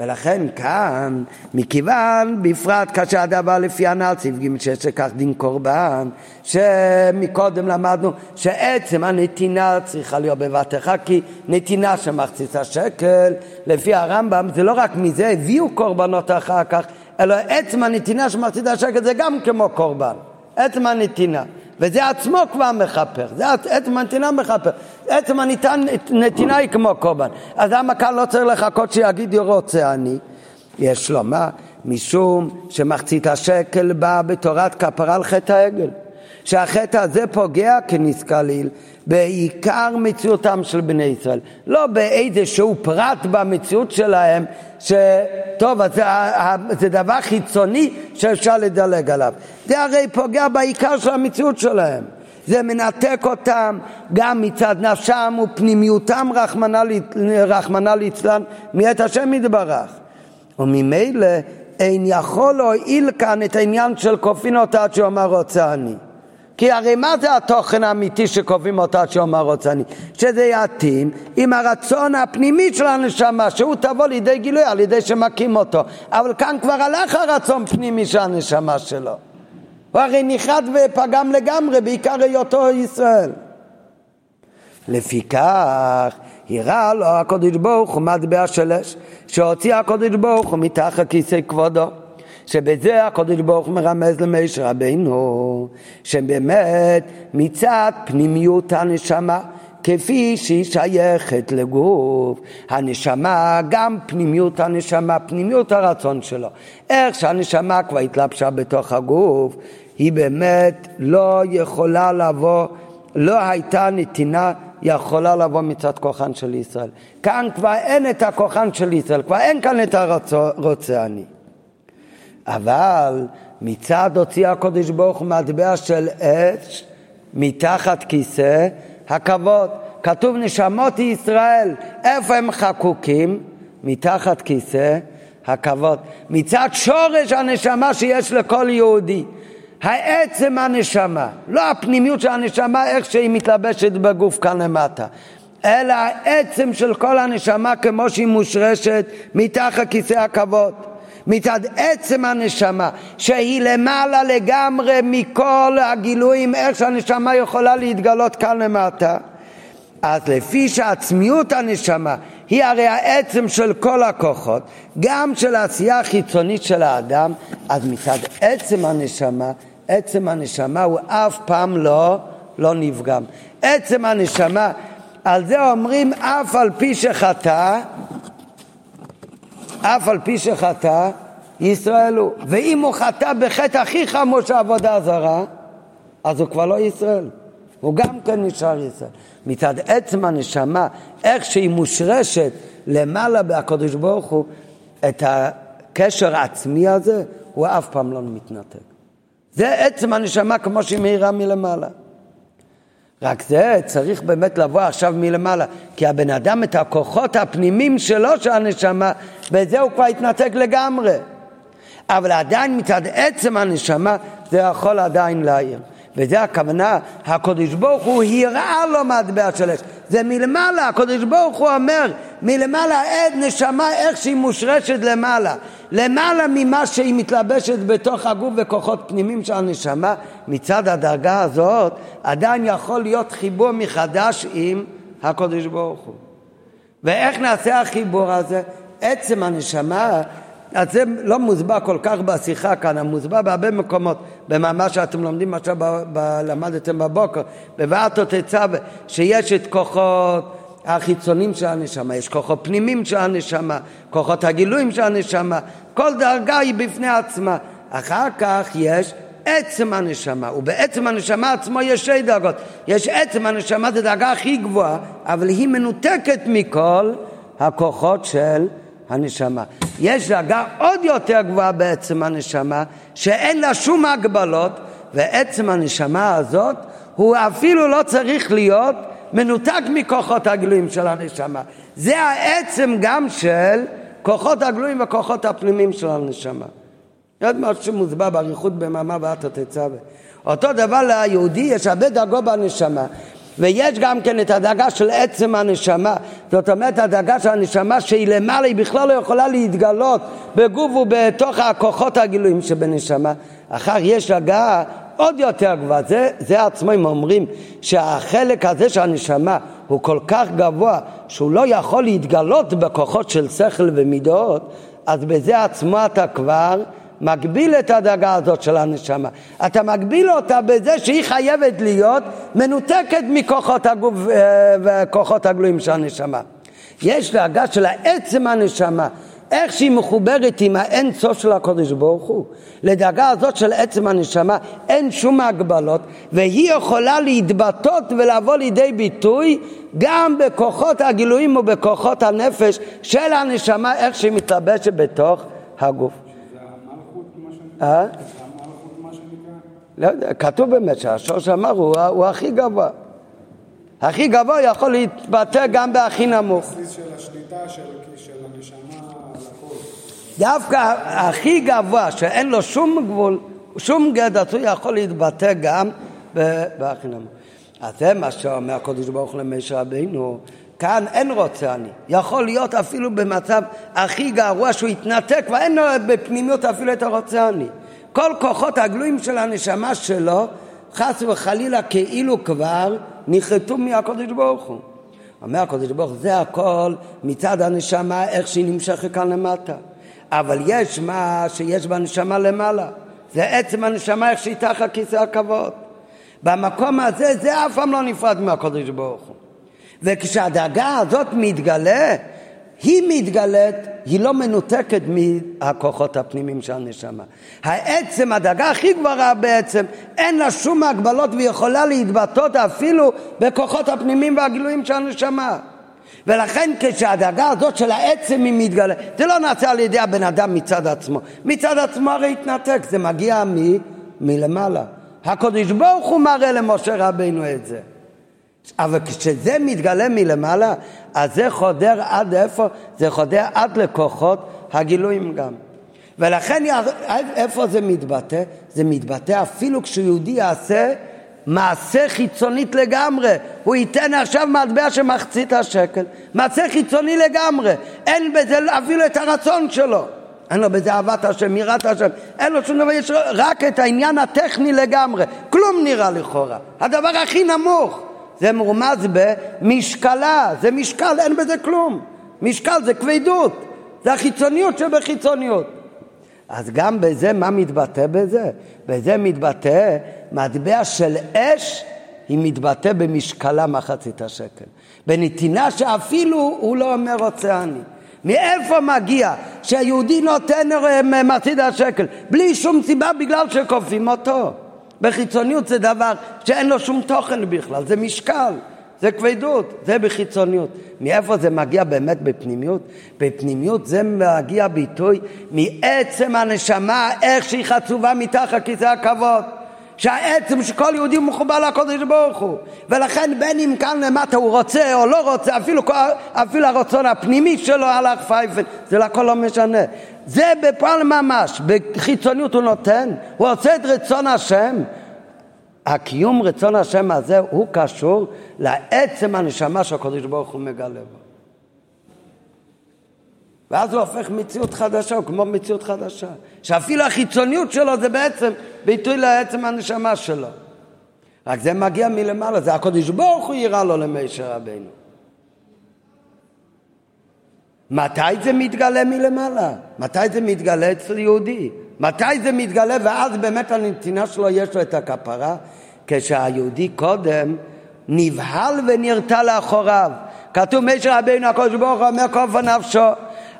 ולכן כאן, מכיוון, בפרט כאשר הדבר לפי הנ"ל, סעיף ג שיש לכך דין קורבן, שמקודם למדנו שעצם הנתינה צריכה להיות בבת אחת, כי נתינה של מחצית השקל, לפי הרמב"ם, זה לא רק מזה הביאו קורבנות אחר כך, אלא עצם הנתינה של מחצית השקל זה גם כמו קורבן, עצם הנתינה. וזה עצמו כבר מכפר, זה עצם הנתינה מכפר, עצם הנתינה היא כמו קורבן. אז כאן לא צריך לחכות שיגיד רוצה אני? יש לומר, משום שמחצית השקל בא בתורת כפרה על חטא העגל. שהחטא הזה פוגע כנסקליל בעיקר מציאותם של בני ישראל, לא באיזשהו פרט במציאות שלהם, שטוב, זה, זה דבר חיצוני שאפשר לדלג עליו. זה הרי פוגע בעיקר של המציאות שלהם. זה מנתק אותם גם מצד נפשם ופנימיותם רחמנא ליצלן מאת השם יתברך. וממילא אין יכול להועיל כאן את העניין של כופין אותה עד שהוא אמר רוצה אני. כי הרי מה זה התוכן האמיתי שקובעים אותה שאומר רוצה אני? שזה יתאים עם הרצון הפנימי של הנשמה, שהוא תבוא לידי גילוי על ידי שמכים אותו. אבל כאן כבר הלך הרצון פנימי של הנשמה שלו. הוא הרי ניחד ופגם לגמרי, בעיקר היותו ישראל. לפיכך, הראה לו הקדוש ברוך הוא מטבע של אש, שהוציא הקדוש ברוך הוא מתחת כיסא כבודו. שבזה הקדוש ברוך הוא מרמז למשה רבינו, שבאמת מצד פנימיות הנשמה, כפי שהיא שייכת לגוף, הנשמה, גם פנימיות הנשמה, פנימיות הרצון שלו. איך שהנשמה כבר התלבשה בתוך הגוף, היא באמת לא יכולה לבוא, לא הייתה נתינה יכולה לבוא מצד כוחן של ישראל. כאן כבר אין את הכוחן של ישראל, כבר אין כאן את הרוצה אני. אבל מצד הוציא הקודש ברוך הוא מטבע של אש מתחת כיסא הכבוד. כתוב נשמות ישראל, איפה הם חקוקים? מתחת כיסא הכבוד. מצד שורש הנשמה שיש לכל יהודי. העצם הנשמה, לא הפנימיות של הנשמה איך שהיא מתלבשת בגוף כאן למטה, אלא העצם של כל הנשמה כמו שהיא מושרשת מתחת כיסא הכבוד. מצד עצם הנשמה, שהיא למעלה לגמרי מכל הגילויים, איך שהנשמה יכולה להתגלות כאן למטה. אז לפי שעצמיות הנשמה היא הרי העצם של כל הכוחות, גם של העשייה החיצונית של האדם, אז מצד עצם הנשמה, עצם הנשמה הוא אף פעם לא, לא נפגם. עצם הנשמה על זה אומרים אף על פי שחטא, אף על פי שחטא, ישראל הוא. ואם הוא חטא בחטא הכי חמור של עבודה זרה, אז הוא כבר לא ישראל. הוא גם כן נשאר ישראל. מצד עצם הנשמה, איך שהיא מושרשת למעלה בהקדוש ברוך הוא, את הקשר העצמי הזה, הוא אף פעם לא מתנתק. זה עצם הנשמה כמו שהיא מאירה מלמעלה. רק זה צריך באמת לבוא עכשיו מלמעלה, כי הבן אדם את הכוחות הפנימיים שלו של הנשמה, בזה הוא כבר התנתק לגמרי. אבל עדיין מצד עצם הנשמה זה יכול עדיין להעיר. וזה הכוונה, הקדוש ברוך הוא הראה לו מטבע של אש. זה מלמעלה, הקדוש ברוך הוא אומר, מלמעלה עד נשמה איך שהיא מושרשת למעלה. למעלה ממה שהיא מתלבשת בתוך הגוף וכוחות פנימיים של הנשמה, מצד הדרגה הזאת עדיין יכול להיות חיבור מחדש עם הקדוש ברוך הוא. ואיך נעשה החיבור הזה? עצם הנשמה אז זה לא מוסבר כל כך בשיחה כאן, המוסבר בהרבה מקומות, במאמר שאתם לומדים עכשיו, ב, למדתם בבוקר, בבעתו תצווה, שיש את כוחות החיצונים של הנשמה, יש כוחות פנימיים של הנשמה, כוחות הגילויים של הנשמה, כל דרגה היא בפני עצמה. אחר כך יש עצם הנשמה, ובעצם הנשמה עצמו יש שתי דרגות. יש עצם הנשמה, זו דרגה הכי גבוהה, אבל היא מנותקת מכל הכוחות של הנשמה. יש דרגה עוד יותר גבוהה בעצם הנשמה, שאין לה שום הגבלות, ועצם הנשמה הזאת, הוא אפילו לא צריך להיות מנותק מכוחות הגלויים של הנשמה. זה העצם גם של כוחות הגלויים וכוחות הפנימיים של הנשמה. עוד משהו שמוסבר באריכות במאמר ואתו תצווה. אותו דבר ליהודי יש הרבה דרגות בנשמה. ויש גם כן את הדאגה של עצם הנשמה, זאת אומרת הדאגה של הנשמה שהיא למעלה, היא בכלל לא יכולה להתגלות בגוף ובתוך הכוחות הגילויים שבנשמה. אחר יש דאגה עוד יותר גבוהה, זה, זה עצמו הם אומרים שהחלק הזה של הנשמה הוא כל כך גבוה שהוא לא יכול להתגלות בכוחות של שכל ומידות, אז בזה עצמו אתה כבר מגביל את הדרגה הזאת של הנשמה. אתה מגביל אותה בזה שהיא חייבת להיות מנותקת מכוחות הגוף אה, וכוחות הגלויים של הנשמה. יש דרגה של עצם הנשמה, איך שהיא מחוברת עם האין סוף של הקודש ברוך הוא. לדרגה הזאת של עצם הנשמה אין שום הגבלות והיא יכולה להתבטאות ולבוא לידי ביטוי גם בכוחות הגילויים ובכוחות הנפש של הנשמה איך שהיא מתלבשת בתוך הגוף. אה? לא יודע, כתוב באמת שהשורש אמר הוא, הוא הכי גבוה. הכי גבוה יכול להתבטא גם בהכי נמוך. הבסיס של השליטה של, של הנשמה על הכל. דווקא הכי גבוה, שאין לו שום גבול, שום גדר, הוא יכול להתבטא גם בהכי נמוך. אז זה מה שאומר הקדוש ברוך הוא למשה רבינו, כאן אין רוצה אני. יכול להיות אפילו במצב הכי גרוע שהוא יתנתק ואין לו בפנימיות אפילו את הרוצה אני. כל כוחות הגלויים של הנשמה שלו, חס וחלילה כאילו כבר נחרטו מהקודש ברוך הוא. אומר הקודש ברוך זה הכל מצד הנשמה, איך שהיא נמשכת כאן למטה. אבל יש מה שיש בנשמה למעלה. זה עצם הנשמה, איך שהיא תחת כיסא הכבוד. במקום הזה, זה אף פעם לא נפרד מהקודש ברוך הוא. וכשהדאגה הזאת מתגלה, היא מתגלית, היא לא מנותקת מהכוחות הפנימיים של הנשמה. העצם, הדאגה הכי גבוהה בעצם, אין לה שום הגבלות והיא יכולה להתבטאות אפילו בכוחות הפנימיים והגילויים של הנשמה. ולכן כשהדאגה הזאת של העצם היא מתגלה, זה לא נעשה על ידי הבן אדם מצד עצמו. מצד עצמו הרי התנתק, זה מגיע מ, מלמעלה. הקדוש ברוך הוא מראה למשה רבינו את זה. אבל כשזה מתגלה מלמעלה, אז זה חודר עד איפה? זה חודר עד לכוחות הגילויים גם. ולכן איפה זה מתבטא? זה מתבטא אפילו כשיהודי יעשה מעשה חיצונית לגמרי. הוא ייתן עכשיו מטבע של מחצית השקל. מעשה חיצוני לגמרי. אין בזה אפילו את הרצון שלו. אין לו בזה אהבת השם, יראת השם, אין לו שום דבר, יש רק את העניין הטכני לגמרי. כלום נראה לכאורה. הדבר הכי נמוך. זה מרומז במשקלה, זה משקל, אין בזה כלום. משקל זה כבדות, זה החיצוניות שבחיצוניות. אז גם בזה, מה מתבטא בזה? בזה מתבטא מטבע של אש היא מתבטא במשקלה מחצית השקל. בנתינה שאפילו הוא לא אומר רוצה אני. מאיפה מגיע שהיהודי נותן מחצית השקל בלי שום סיבה בגלל שכופים אותו? בחיצוניות זה דבר שאין לו שום תוכן בכלל, זה משקל. זה כבדות, זה בחיצוניות. מאיפה זה מגיע באמת בפנימיות? בפנימיות זה מגיע ביטוי מעצם הנשמה, איך שהיא חצובה מתחת כיסא הכבוד. שהעצם שכל יהודי מחובר לקודש ברוך הוא ולכן בין אם כאן למטה הוא רוצה או לא רוצה אפילו, אפילו הרצון הפנימי שלו הלך פייפן זה לכל לא משנה זה בפועל ממש בחיצוניות הוא נותן הוא עושה את רצון השם הקיום רצון השם הזה הוא קשור לעצם הנשמה שהקדוש ברוך הוא מגלה בו. ואז הוא הופך מציאות חדשה, הוא כמו מציאות חדשה. שאפילו החיצוניות שלו זה בעצם ביטוי לעצם הנשמה שלו. רק זה מגיע מלמעלה, זה הקדוש ברוך הוא יירא לו למשה רבינו. מתי זה מתגלה מלמעלה? מתי זה מתגלה אצל יהודי? מתי זה מתגלה ואז באמת הנתינה שלו יש לו את הכפרה? כשהיהודי קודם נבהל ונרתע לאחוריו. כתוב משה רבינו הקדוש ברוך הוא אומר כוף נפשו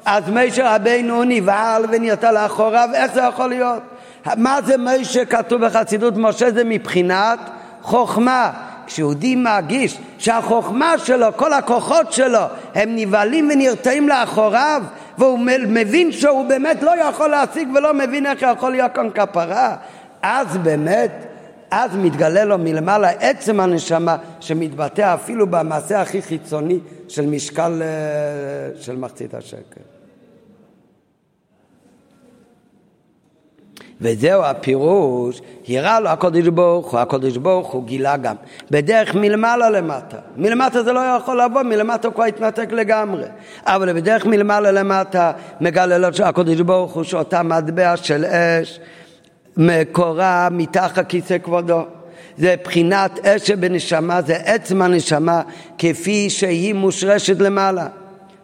אז משה רבינו נבהל ונרתע לאחוריו, איך זה יכול להיות? מה זה משה כתוב בחסידות משה זה מבחינת חוכמה. כשיהודי מרגיש שהחוכמה שלו, כל הכוחות שלו, הם נבהלים ונרתעים לאחוריו, והוא מבין שהוא באמת לא יכול להשיג ולא מבין איך יכול להיות כאן כפרה, אז באמת, אז מתגלה לו מלמעלה עצם הנשמה שמתבטא אפילו במעשה הכי חיצוני של משקל אה, של מחצית השקל. וזהו הפירוש, הראה לו הקודש ברוך הוא, הקודש ברוך הוא גילה גם בדרך מלמעלה למטה. מלמטה זה לא יכול לבוא, מלמטה הוא כבר התנתק לגמרי. אבל בדרך מלמעלה למטה מגלה לו שהקודש ברוך הוא שאותה מטבע של אש מקורה מתחת כיסא כבודו. זה בחינת אש שבנשמה, זה עצם הנשמה כפי שהיא מושרשת למעלה,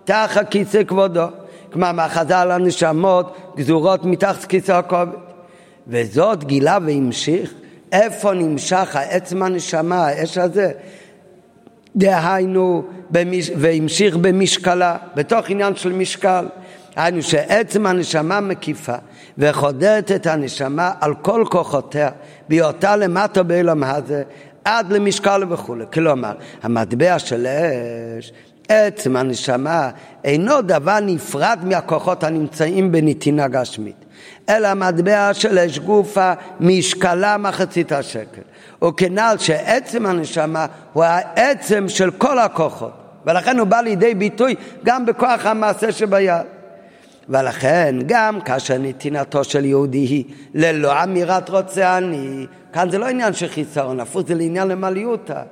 תחת כיסא כבודו. כלומר, מהחז"ל הנשמות גזורות מתחת כיסא הכובד. וזאת גילה והמשיך, איפה נמשך העצם הנשמה, האש הזה? דהיינו, במש... והמשיך במשקלה, בתוך עניין של משקל. היינו שעצם הנשמה מקיפה וחודרת את הנשמה על כל כוחותיה, בהיותה למטה בעולם הזה, עד למשקל וכולי. כלומר, המטבע של אש, עצם הנשמה, אינו דבר נפרד מהכוחות הנמצאים בנתינה גשמית. אלא המטבע של אש גופה משקלה מחצית השקל. וכנ"ל שעצם הנשמה הוא העצם של כל הכוחות, ולכן הוא בא לידי ביטוי גם בכוח המעשה שביד. ולכן גם כאשר נתינתו של יהודי היא ללא אמירת רוצה אני, כאן זה לא עניין של חיסרון, הפוך זה לעניין למעליותא.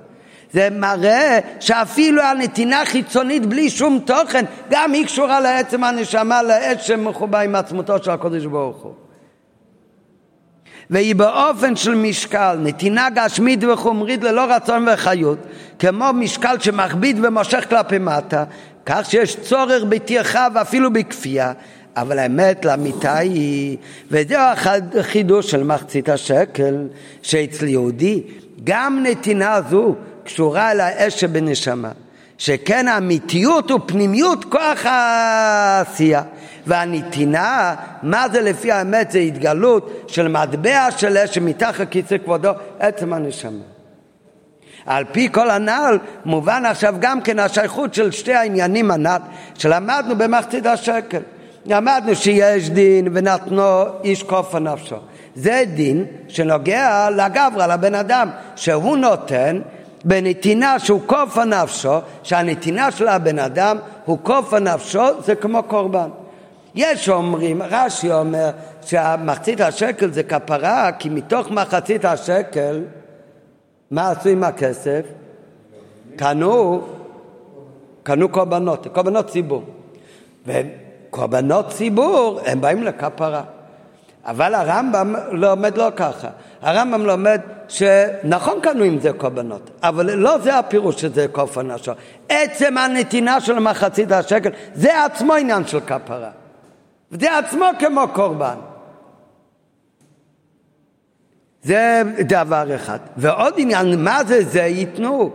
זה מראה שאפילו הנתינה חיצונית בלי שום תוכן, גם היא קשורה לעצם הנשמה, לעץ שמחובר עם עצמותו של הקודש ברוך הוא. והיא באופן של משקל, נתינה גשמית וחומרית ללא רצון וחיות, כמו משקל שמכביד ומושך כלפי מטה, כך שיש צורך בטרחה ואפילו בכפייה, אבל האמת לאמיתה היא, וזהו החידוש של מחצית השקל, שאצל יהודי גם נתינה זו קשורה אל האש שבנשמה, שכן האמיתיות ופנימיות כוח העשייה. והנתינה, מה זה לפי האמת? זה התגלות של מטבע של אש שמתחת כיסא כבודו, עצם הנשמה. על פי כל הנ"ל מובן עכשיו גם כן השייכות של שתי העניינים הנ"ל שלמדנו במחצית השקל. למדנו שיש דין ונתנו איש כופר נפשו. זה דין שנוגע לגברה, לבן אדם, שהוא נותן בנתינה שהוא כופר נפשו, שהנתינה של הבן אדם הוא כופר נפשו, זה כמו קורבן. יש אומרים, רש"י אומר שהמחצית השקל זה כפרה, כי מתוך מחצית השקל, מה עשו עם הכסף? קנו, קנו קורבנות, קורבנות ציבור. וקורבנות ציבור, הם באים לכפרה. אבל הרמב"ם לומד לא ככה. הרמב"ם לומד שנכון קנו עם זה קורבנות, אבל לא זה הפירוש שזה כופר נשו. עצם הנתינה של מחצית השקל, זה עצמו עניין של כפרה. זה עצמו כמו קורבן. זה דבר אחד. ועוד עניין, מה זה זה ייתנו?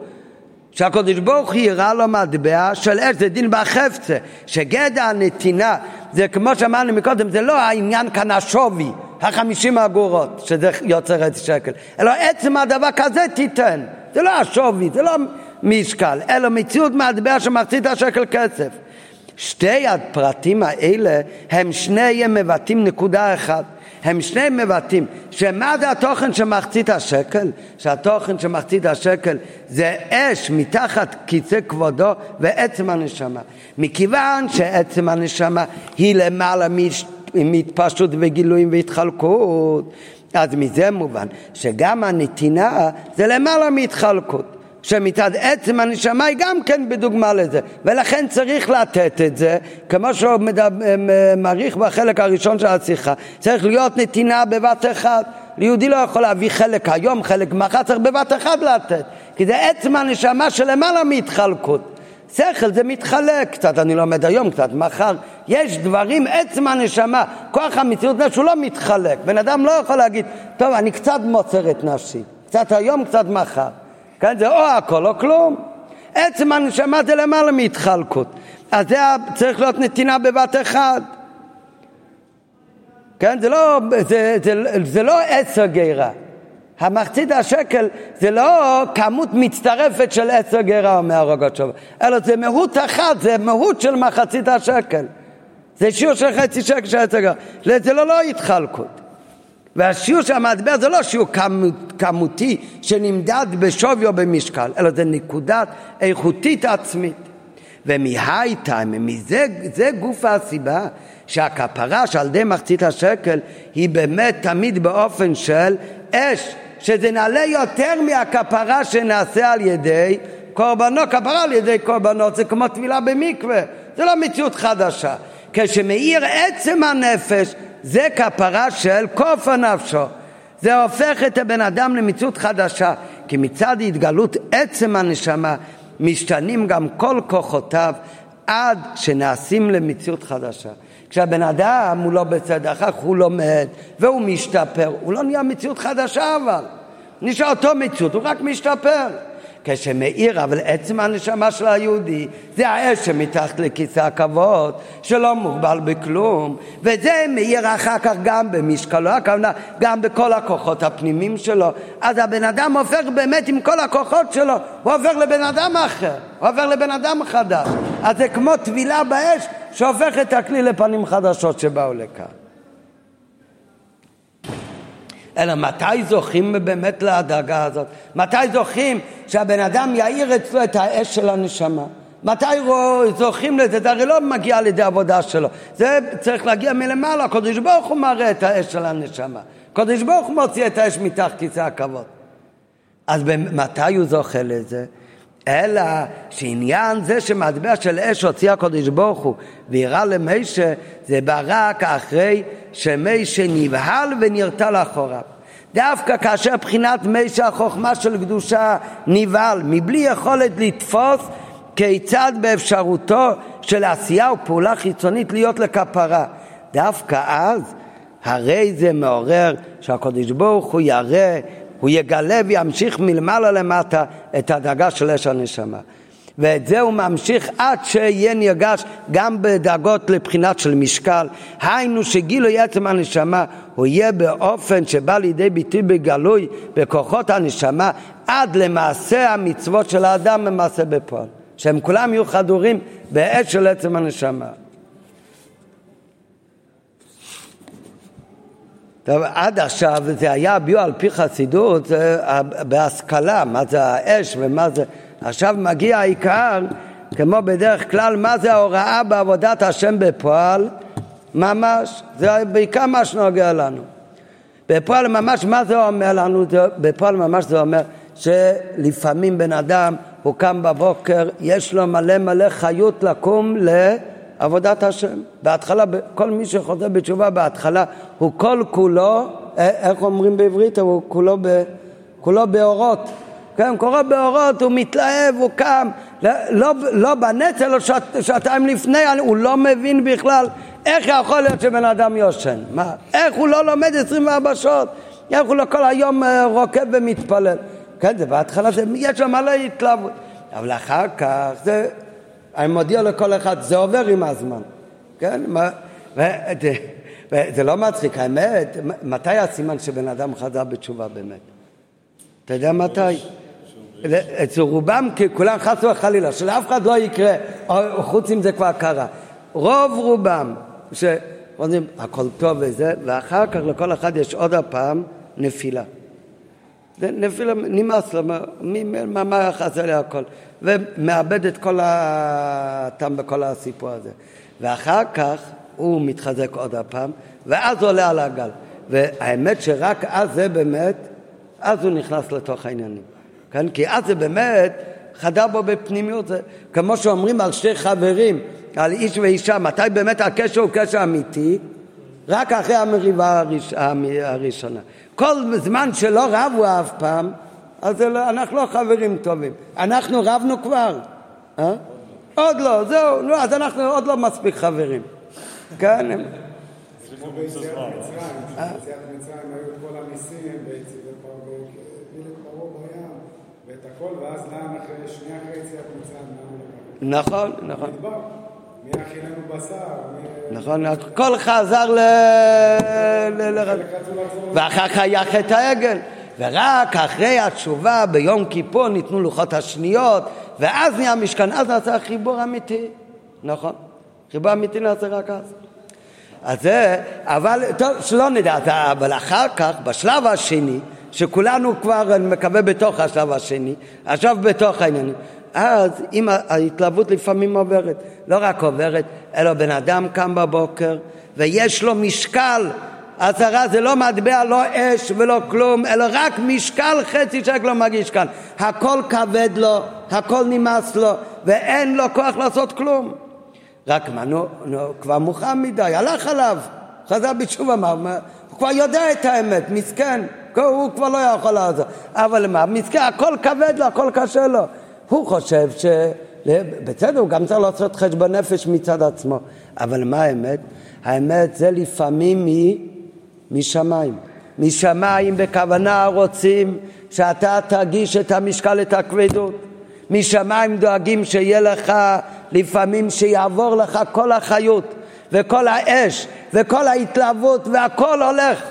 שהקדוש ברוך הוא יראה לו מטבע של אש, זה דין בחפצה, שגדע הנתינה, זה כמו שאמרנו מקודם, זה לא העניין כאן השווי, החמישים אגורות, שזה יוצר חצי שקל, אלא עצם הדבר כזה תיתן, זה לא השווי, זה לא משקל, אלא מציאות מטבע שמחצית השקל כסף. שתי הפרטים האלה הם שניהם מבטאים נקודה אחת. הם שניהם מבטאים שמה זה התוכן של מחצית השקל? שהתוכן של מחצית השקל זה אש מתחת כיסא כבודו ועצם הנשמה. מכיוון שעצם הנשמה היא למעלה מהתפשטות וגילויים והתחלקות, אז מזה מובן שגם הנתינה זה למעלה מהתחלקות. שמצד עצם הנשמה היא גם כן בדוגמה לזה ולכן צריך לתת את זה כמו שהוא מעריך בחלק הראשון של השיחה צריך להיות נתינה בבת אחת ליהודי לא יכול להביא חלק היום, חלק מחר, צריך בבת אחת לתת כי זה עצם הנשמה שלמעלה מהתחלקות שכל זה מתחלק, קצת אני לומד היום, קצת מחר. יש דברים, עצם הנשמה, כוח המציאות שהוא לא מתחלק. בן אדם לא יכול להגיד, טוב, אני קצת מוצר את נפשי, קצת היום, קצת מחר. כן, זה או הכל או כלום. עצם הנשמה זה למעלה מהתחלקות. אז זה צריך להיות נתינה בבת אחד. כן, זה לא, זה, זה, זה לא עשר גירה. המחצית השקל זה לא כמות מצטרפת של עשר גירה, אומר הרוגות שוב, אלא זה מהות אחת, זה מהות של מחצית השקל. זה שיעור של חצי שקל של עשר גירה. זה לא, לא התחלקות. והשיעור של המטבע זה לא שיעור כמות, כמותי שנמדד בשווי או במשקל, אלא זה נקודת איכותית עצמית. ומהי טיימה, מזה זה גוף הסיבה שהכפרה שעל ידי מחצית השקל היא באמת תמיד באופן של אש, שזה נעלה יותר מהכפרה שנעשה על ידי קורבנות, כפרה על ידי קורבנות זה כמו טבילה במקווה, זה לא מציאות חדשה. כשמאיר עצם הנפש זה כפרה של כוף הנפשו. זה הופך את הבן אדם למציאות חדשה, כי מצד התגלות עצם הנשמה משתנים גם כל כוחותיו עד שנעשים למציאות חדשה. כשהבן אדם הוא לא בסדר, אחר כך הוא לומד והוא משתפר, הוא לא נהיה מציאות חדשה אבל, נשאר אותו מציאות, הוא רק משתפר. כשמאיר, אבל עצם הנשמה של היהודי זה האש שמתחת לכיסא הכבוד, שלא מוגבל בכלום, וזה מאיר אחר כך גם במשקלו, הכוונה גם בכל הכוחות הפנימיים שלו. אז הבן אדם הופך באמת עם כל הכוחות שלו, הוא עובר לבן אדם אחר, הוא עובר לבן אדם חדש. אז זה כמו טבילה באש שהופך את הכלי לפנים חדשות שבאו לכאן. אלא מתי זוכים באמת להדאגה הזאת? מתי זוכים שהבן אדם יאיר אצלו את האש של הנשמה? מתי זוכים לזה? זה הרי לא מגיע על ידי עבודה שלו, זה צריך להגיע מלמעלה, הקדוש ברוך הוא מראה את האש של הנשמה, הקדוש ברוך הוא מוציא את האש מתחת כיסא הכבוד. אז מתי הוא זוכה לזה? אלא שעניין זה שמטבע של אש הוציא הקדוש ברוך הוא והראה למשה זה בא רק אחרי שמשה נבהל ונרתע לאחוריו. דווקא כאשר בחינת משה החוכמה של קדושה נבהל מבלי יכולת לתפוס כיצד באפשרותו של עשייה ופעולה חיצונית להיות לכפרה דווקא אז הרי זה מעורר שהקדוש ברוך הוא יראה הוא יגלה וימשיך מלמעלה למטה את הדאגה של אש הנשמה. ואת זה הוא ממשיך עד שיהיה נרגש גם בדאגות לבחינת של משקל. היינו שגילוי עצם הנשמה הוא יהיה באופן שבא לידי ביטוי בגלוי בכוחות הנשמה עד למעשה המצוות של האדם במעשה בפועל. שהם כולם יהיו חדורים באש של עצם הנשמה. עד עכשיו זה היה ביור על פי חסידות בהשכלה, מה זה האש ומה זה... עכשיו מגיע העיקר, כמו בדרך כלל, מה זה ההוראה בעבודת השם בפועל? ממש, זה בעיקר מה שנוגע לנו. בפועל ממש, מה זה אומר לנו? זה, בפועל ממש זה אומר שלפעמים בן אדם, הוא קם בבוקר, יש לו מלא מלא חיות לקום ל... עבודת השם. בהתחלה, כל מי שחוזר בתשובה בהתחלה, הוא כל כולו, איך אומרים בעברית? הוא כולו, ב, כולו באורות. כן, קורא באורות, הוא מתלהב, הוא קם, לא, לא, לא בנץ, אלא שעת, שעתיים לפני, הוא לא מבין בכלל איך יכול להיות שבן אדם יושן. מה, איך הוא לא לומד 24 שעות? ילכו לו כל היום רוקד ומתפלל. כן, זה בהתחלה, זה, יש לו מלא התלהבות. אבל אחר כך, זה, אני מודיע לכל אחד, זה עובר עם הזמן. כן? מה, וזה לא מצחיק, האמת, מתי הסימן שבן אדם חזר בתשובה באמת? אתה יודע מתי? אצל רובם, כולם חסו וחלילה, שלאף אחד לא יקרה, או חוץ אם זה כבר קרה. רוב רובם, שאומרים הכל טוב וזה, ואחר כך לכל אחד יש עוד הפעם נפילה. נפילה, נמאס לו, מה חסר לי הכל? ומאבד את כל הטעם בכל הסיפור הזה. ואחר כך הוא מתחזק עוד הפעם, ואז עולה על הגל. והאמת שרק אז זה באמת, אז הוא נכנס לתוך העניינים. כן? כי אז זה באמת חדר בו בפנימיות, זה כמו שאומרים על שתי חברים, על איש ואישה, מתי באמת הקשר הוא קשר אמיתי? רק אחרי המריבה הראש, הראשונה. כל זמן שלא רבו אף פעם, אז לא, אנחנו לא חברים טובים. אנחנו רבנו כבר. אה? עוד לא, זהו, נו, אז אנחנו עוד לא מספיק חברים. כן? כמו ביציאת מצרים, ביציאת מצרים היו כל הניסים, ואת הכל, ואז לאן אחרי, שנייה אחרי יציאת מצרים, נכון, נכון. נכון, הכל חזר ל... ואחר כך היה חטא העגל. ורק אחרי התשובה ביום כיפור ניתנו לוחות השניות, ואז נהיה משכן, אז נעשה חיבור אמיתי. נכון, חיבור אמיתי נעשה רק אז. אז זה, אבל, טוב, שלא נדע, אבל אחר כך, בשלב השני, שכולנו כבר, אני מקווה, בתוך השלב השני, עכשיו בתוך העניינים. אז אם ההתלהבות לפעמים עוברת, לא רק עוברת, אלא בן אדם קם בבוקר ויש לו משקל, עשרה זה לא מטבע, לא אש ולא כלום, אלא רק משקל חצי שרק לא מרגיש כאן. הכל כבד לו, הכל נמאס לו, ואין לו כוח לעשות כלום. רק מה, נו, נו כבר מאוחר מדי, הלך עליו, חזר בתשובה, מה, הוא כבר יודע את האמת, מסכן. הוא כבר לא יכול לעזור. אבל מה, מסכן, הכל כבד לו, הכל קשה לו. הוא חושב ש... בסדר, הוא גם צריך לעשות חשבון נפש מצד עצמו. אבל מה האמת? האמת זה לפעמים מ... משמיים. משמיים בכוונה רוצים שאתה תרגיש את המשקל, את הכבדות. משמיים דואגים שיהיה לך לפעמים שיעבור לך כל החיות וכל האש וכל ההתלהבות והכל הולך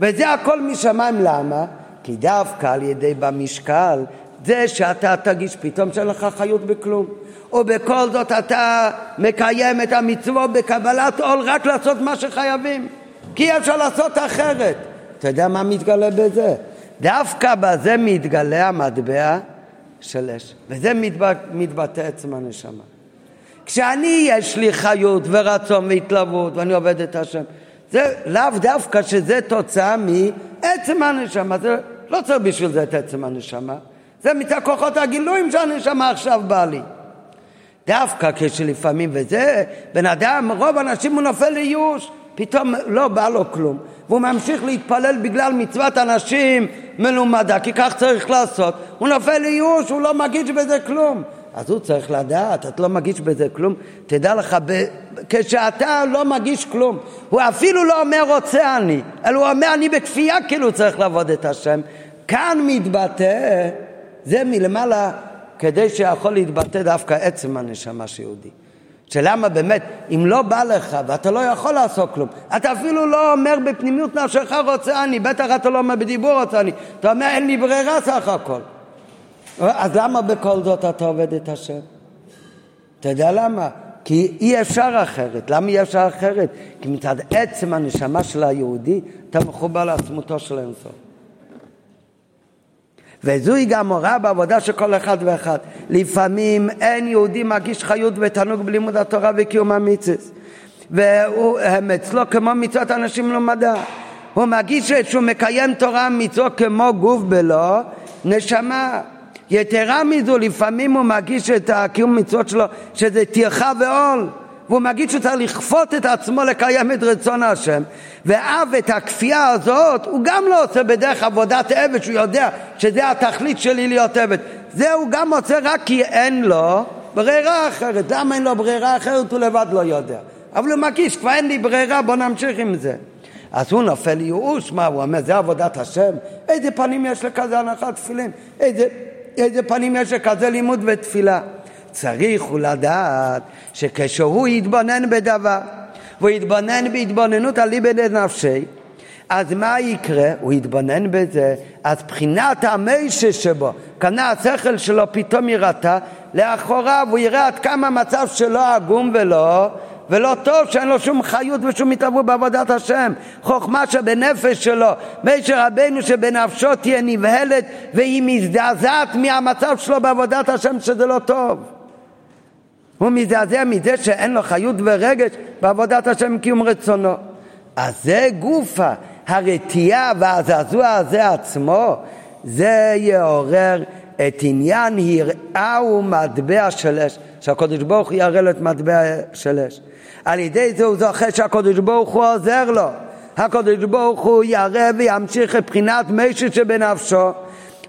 וזה הכל משמיים, למה? כי דווקא על ידי במשקל, זה שאתה תרגיש פתאום שאין לך חיות בכלום. ובכל זאת אתה מקיים את המצוות בקבלת עול רק לעשות מה שחייבים. כי אי אפשר לעשות אחרת. אתה יודע מה מתגלה בזה? דווקא בזה מתגלה המטבע של אש. וזה מתבטא עצם הנשמה. כשאני יש לי חיות ורצון והתלהבות ואני עובד את השם, זה לאו דווקא שזה תוצאה מעצם הנשמה, זה לא צריך בשביל זה את עצם הנשמה, זה מצד כוחות הגילויים שהנשמה עכשיו באה לי. דווקא כשלפעמים, וזה, בן אדם, רוב האנשים הוא נופל לייאוש, פתאום לא בא לו כלום, והוא ממשיך להתפלל בגלל מצוות אנשים מלומדה, כי כך צריך לעשות, הוא נופל לייאוש, הוא לא מגיש בזה כלום. אז הוא צריך לדעת, את לא מגיש בזה כלום. תדע לך, ב... כשאתה לא מגיש כלום, הוא אפילו לא אומר רוצה אני, אלא הוא אומר אני בכפייה כאילו צריך לעבוד את השם. כאן מתבטא, זה מלמעלה, כדי שיכול להתבטא דווקא עצם הנשמה שיהודי. שלמה באמת, אם לא בא לך ואתה לא יכול לעשות כלום, אתה אפילו לא אומר בפנימיות נפשך רוצה אני, בטח אתה לא אומר בדיבור רוצה אני, אתה אומר אין לי ברירה סך הכל. אז למה בכל זאת אתה עובד את השם? אתה יודע למה? כי אי אפשר אחרת. למה אי אפשר אחרת? כי מצד עצם הנשמה של היהודי, אתה מחובר לעצמותו של אינסוף. וזוהי גם הוראה בעבודה של כל אחד ואחד. לפעמים אין יהודי מרגיש חיות ותענוג בלימוד התורה וקיום המצווה. והם אצלו כמו מצוות אנשים למדע. הוא מרגיש שהוא מקיים תורה מצוות כמו גוף בלא נשמה. יתרה מזו, לפעמים הוא מרגיש את הקיום מצוות שלו, שזה טרחה ועול. והוא מרגיש שהוא צריך לכפות את עצמו לקיים את רצון השם ואף את הכפייה הזאת הוא גם לא עושה בדרך עבודת עבד שהוא יודע שזה התכלית שלי להיות עבד זה הוא גם עושה רק כי אין לו ברירה אחרת למה אין לו ברירה אחרת הוא לבד לא יודע אבל הוא מרגיש כבר אין לי ברירה בוא נמשיך עם זה אז הוא נופל ייאוש, מה הוא אומר, זה עבודת השם? איזה פנים יש לכזה הנחת תפילין? איזה, איזה פנים יש לכזה לימוד ותפילה? צריך הוא לדעת שכשהוא יתבונן בדבר, והוא יתבונן בהתבוננות על ליבד נפשי, אז מה יקרה? הוא יתבונן בזה, אז בחינת המשה שבו, קנה השכל שלו פתאום ירתע, לאחוריו הוא יראה עד כמה המצב שלו עגום ולא, ולא טוב, שאין לו שום חיות ושום התערבות בעבודת השם. חוכמה שבנפש שלו, משה רבנו שבנפשו תהיה נבהלת והיא מזדעזעת מהמצב שלו בעבודת השם שזה לא טוב. הוא מזדעזע מזה שאין לו חיות ורגש בעבודת השם קיום רצונו. אז זה גופה, הרתיעה והזעזוע הזה עצמו, זה יעורר את עניין יראה ומטבע של אש, שהקדוש ברוך הוא יראה לו את מטבע של אש. על ידי זה הוא זוכה שהקדוש ברוך הוא עוזר לו. הקדוש ברוך הוא יראה וימשיך את בחינת משהו שבנפשו.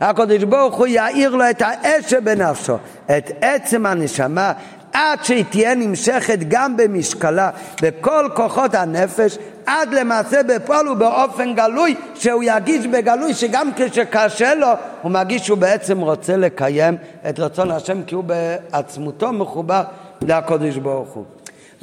הקדוש ברוך הוא יאיר לו את האש שבנפשו, את עצם הנשמה, עד שהיא תהיה נמשכת גם במשקלה בכל כוחות הנפש, עד למעשה בפועל ובאופן גלוי, שהוא ירגיש בגלוי שגם כשקשה לו, הוא מרגיש שהוא בעצם רוצה לקיים את רצון השם כי הוא בעצמותו מחובר לקודש ברוך הוא.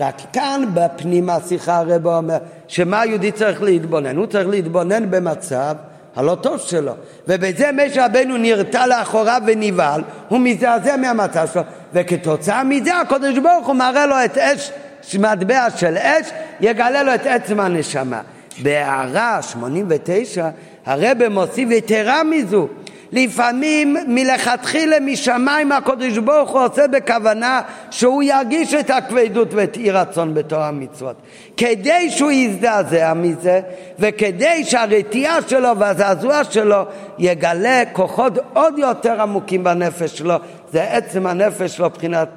רק כאן בפנים השיחה הרב אומר שמה היהודי צריך להתבונן? הוא צריך להתבונן במצב הלא טוב שלו. ובזה משה רבנו נרתע לאחוריו ונבהל, הוא מזעזע מהמצב שלו, וכתוצאה מזה הקדוש ברוך הוא מראה לו את אש, מטבע של אש, יגלה לו את עצם הנשמה. בהערה 89 הרב מוסיף יתרה מזו לפעמים מלכתחילה משמיים הקדוש ברוך הוא עושה בכוונה שהוא ירגיש את הכבדות ואת אי רצון בתור המצוות. כדי שהוא יזדעזע מזה וכדי שהרתיעה שלו והזעזוע שלו יגלה כוחות עוד יותר עמוקים בנפש שלו זה עצם הנפש שלו מבחינת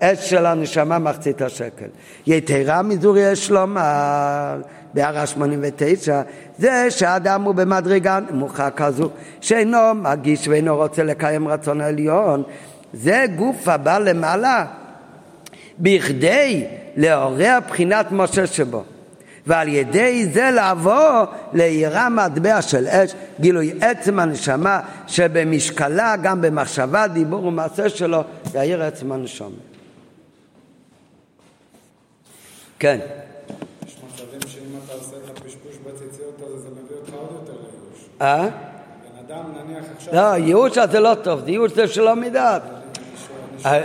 אש של הנשמה מחצית השקל יתרה מזו יש לומר בהערה 89, זה שהאדם הוא במדרגה נמוכה כזו, שאינו מגיש ואינו רוצה לקיים רצון עליון, זה גוף הבא למעלה, בכדי לעורר בחינת משה שבו. ועל ידי זה לעבור לעירה מטבע של אש, גילוי עצם הנשמה שבמשקלה גם במחשבה, דיבור ומעשה שלו, יאיר עצם הנשמה. כן. אה? בן אדם נניח עכשיו... לא, ייאוש זה לא טוב, זה ייאוש זה שלא מדעת. אה,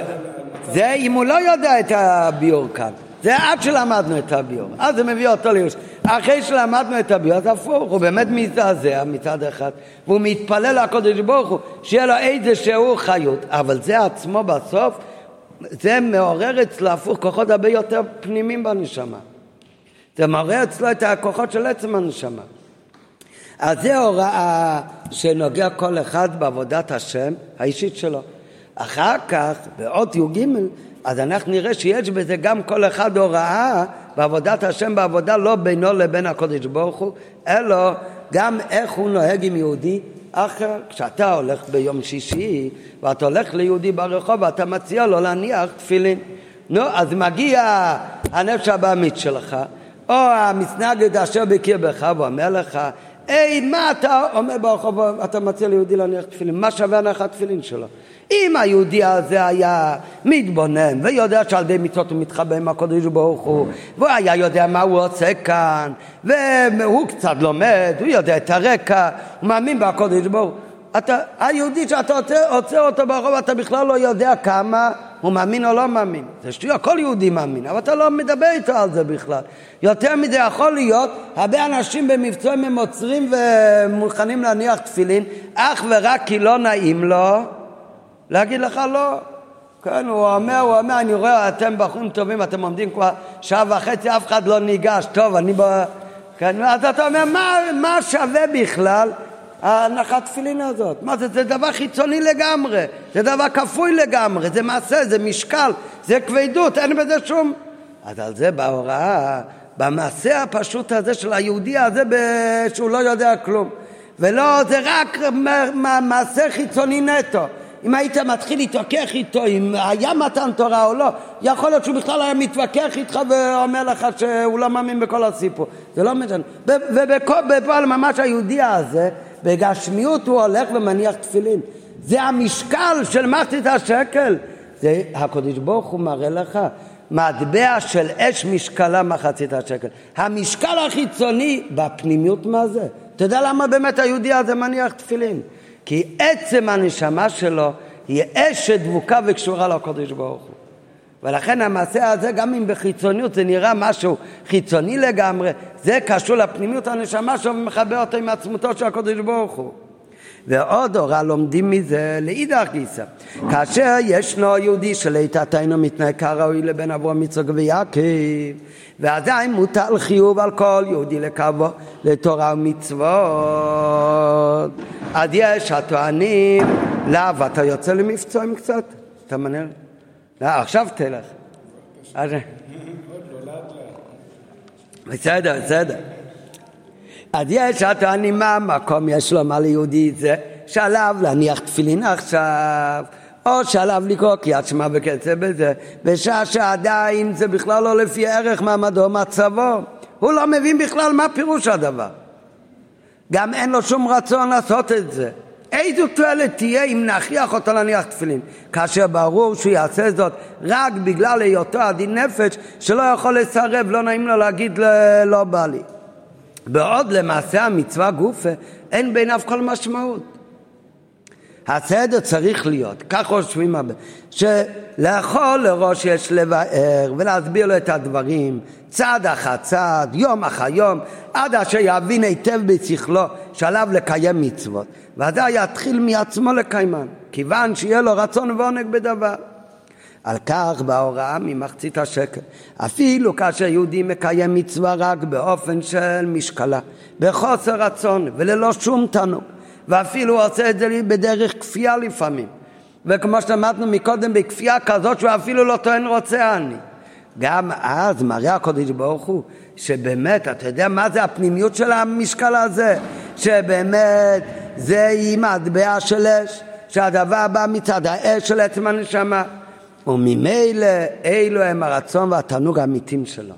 זה אם הוא לא יודע את הביור כאן. זה עד שלמדנו את הביור, אז זה מביא אותו לייאוש. אחרי שלמדנו את הביור, אז הפוך, הוא באמת מזדעזע מצד אחד, והוא מתפלל לקודש ברוך הוא, שיהיה לו איזה שהוא חיות, אבל זה עצמו בסוף, זה מעורר אצלו הפוך כוחות הרבה יותר פנימיים בנשמה. זה מעורר אצלו את הכוחות של עצם הנשמה. אז זה הוראה שנוגע כל אחד בעבודת השם האישית שלו. אחר כך, באות י"ג, אז אנחנו נראה שיש בזה גם כל אחד הוראה בעבודת השם בעבודה לא בינו לבין הקודש ברוך הוא, אלא גם איך הוא נוהג עם יהודי אחר. כשאתה הולך ביום שישי ואתה הולך ליהודי ברחוב ואתה מציע לו להניח תפילין. נו, אז מגיע הנפש הבעמית שלך, או המסנגד אשר בקיר בך ואומר לך, היי, מה אתה אומר ברחוב, אתה מציע ליהודי להניח תפילין? מה שווה הנחת תפילין שלו? אם היהודי הזה היה מתבונן ויודע שעל ידי מצוות הוא מתחבא עם הקודש ברוך הוא והוא היה יודע מה הוא עושה כאן והוא קצת לומד, הוא יודע את הרקע, הוא מאמין בקודש ברוך הוא אתה, היהודי שאתה עוצר אותו ברחוב אתה בכלל לא יודע כמה הוא מאמין או לא מאמין. זה שטויות, כל יהודי מאמין, אבל אתה לא מדבר איתו על זה בכלל. יותר מזה יכול להיות, הרבה אנשים במבצעים הם עוצרים ומוכנים להניח תפילין, אך ורק כי לא נעים לו להגיד לך לא. כן, הוא אומר, הוא אומר, אני רואה, אתם בחורים טובים, אתם עומדים כבר שעה וחצי, אף אחד לא ניגש, טוב, אני ב... כן, אז אתה אומר, מה, מה שווה בכלל ההנחת תפילין הזאת? מה זה? זה דבר חיצוני לגמרי, זה דבר כפוי לגמרי, זה מעשה, זה משקל, זה כבדות, אין בזה שום... אז על זה בהוראה, במעשה הפשוט הזה של היהודי הזה שהוא לא יודע כלום. ולא, זה רק מעשה חיצוני נטו. אם היית מתחיל להתווכח איתו אם היה מתן תורה או לא, יכול להיות שהוא בכלל היה מתווכח איתך ואומר לך שהוא לא מאמין בכל הסיפור. זה לא משנה. ובפועל ממש היהודי הזה, בגשמיות הוא הולך ומניח תפילין. זה המשקל של מחצית השקל. זה הקדוש ברוך הוא מראה לך. מטבע של אש משקלה מחצית השקל. המשקל החיצוני בפנימיות מה זה? אתה יודע למה באמת היהודי הזה מניח תפילין? כי עצם הנשמה שלו היא אש שדבוקה וקשורה לקדוש ברוך הוא. ולכן המעשה הזה, גם אם בחיצוניות זה נראה משהו חיצוני לגמרי, זה קשור לפנימיות הנשמה שלו ומחבר אותו עם עצמותו של הקדוש ברוך הוא. ועוד הוראה לומדים מזה לאידך גיסא. כאשר ישנו יהודי שלעיתתנו מתנהג כראוי לבן אברהם מצחוק ויעקב, ועדיין מוטל חיוב על כל יהודי לקרבו לתורה ומצוות. אז יש הטוענים, לאו, אתה יוצא למבצעים קצת? אתה מנהל? לא, עכשיו תלך. בסדר, בסדר. אז יש הטוענים מה המקום יש לו מה ליהודי זה? שעליו להניח תפילין עכשיו או שעליו לקרוא קריאת שמע בקצב בזה בשעה שעדיין זה בכלל לא לפי ערך מעמדו מצבו הוא לא מבין בכלל מה פירוש הדבר. גם אין לו שום רצון לעשות את זה. איזו תועלת תהיה אם נכריח אותו להניח תפילין? כאשר ברור שהוא יעשה זאת רק בגלל היותו עדין נפש שלא יכול לסרב לא נעים לו להגיד לא בא לי בעוד למעשה המצווה גופה אין בעיניו כל משמעות. הסדר צריך להיות, כך חושבים הרבה, שלאכול לראש יש לבאר ולהסביר לו את הדברים צעד אחר צעד, יום אחר יום, עד אשר יבין היטב בשכלו שעליו לקיים מצוות, ואדם יתחיל מעצמו לקיימן, כיוון שיהיה לו רצון ועונג בדבר. על כך בהוראה ממחצית השקל. אפילו כאשר יהודי מקיים מצווה רק באופן של משקלה, בחוסר רצון וללא שום תנוג, ואפילו עושה את זה בדרך כפייה לפעמים. וכמו שלמדנו מקודם, בכפייה כזאת שהוא אפילו לא טוען רוצה אני. גם אז מראה הקודש ברוך הוא שבאמת, אתה יודע מה זה הפנימיות של המשקל הזה? שבאמת זה היא מטבע של אש, שהדבר בא מצד האש של עצם הנשמה. וממילא אלו הם הרצון והתענוג האמיתים שלו.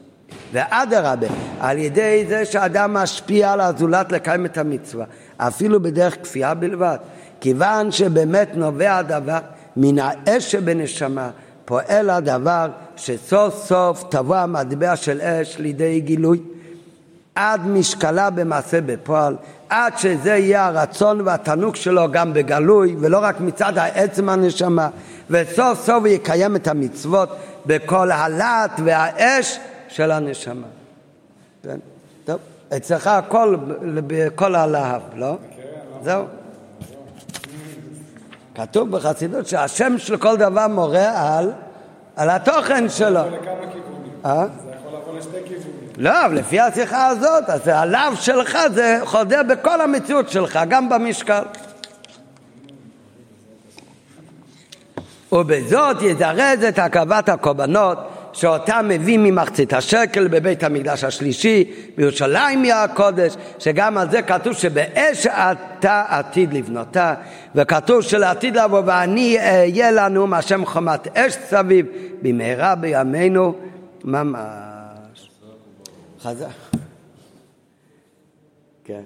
ואדרבה, על ידי זה שאדם משפיע על הזולת לקיים את המצווה, אפילו בדרך כפייה בלבד, כיוון שבאמת נובע הדבר מן האש שבנשמה, פועל הדבר שסוף סוף תבוא המטבע של אש לידי גילוי, עד משקלה במעשה בפועל, עד שזה יהיה הרצון והתענוג שלו גם בגלוי, ולא רק מצד העצם הנשמה, וסוף סוף הוא יקיים את המצוות בכל הלהט והאש של הנשמה. כן? טוב, אצלך הכל בכל הלהב, לא? זהו. כתוב בחסידות שהשם של כל דבר מורה על, על התוכן שלו. זה יכול לבוא לשתי כיוונים. לא, אבל לפי השיחה הזאת, אז הלאו שלך זה חודר בכל המציאות שלך, גם במשקל. ובזאת יזרז את הקרבת הקורבנות שאותה מביא ממחצית השקל בבית המקדש השלישי בירושלים היא הקודש שגם על זה כתוב שבאש אתה עתיד לבנותה וכתוב שלעתיד לבוא ואני אהיה לנו מהשם חומת אש סביב במהרה בימינו ממש. חזק. כן.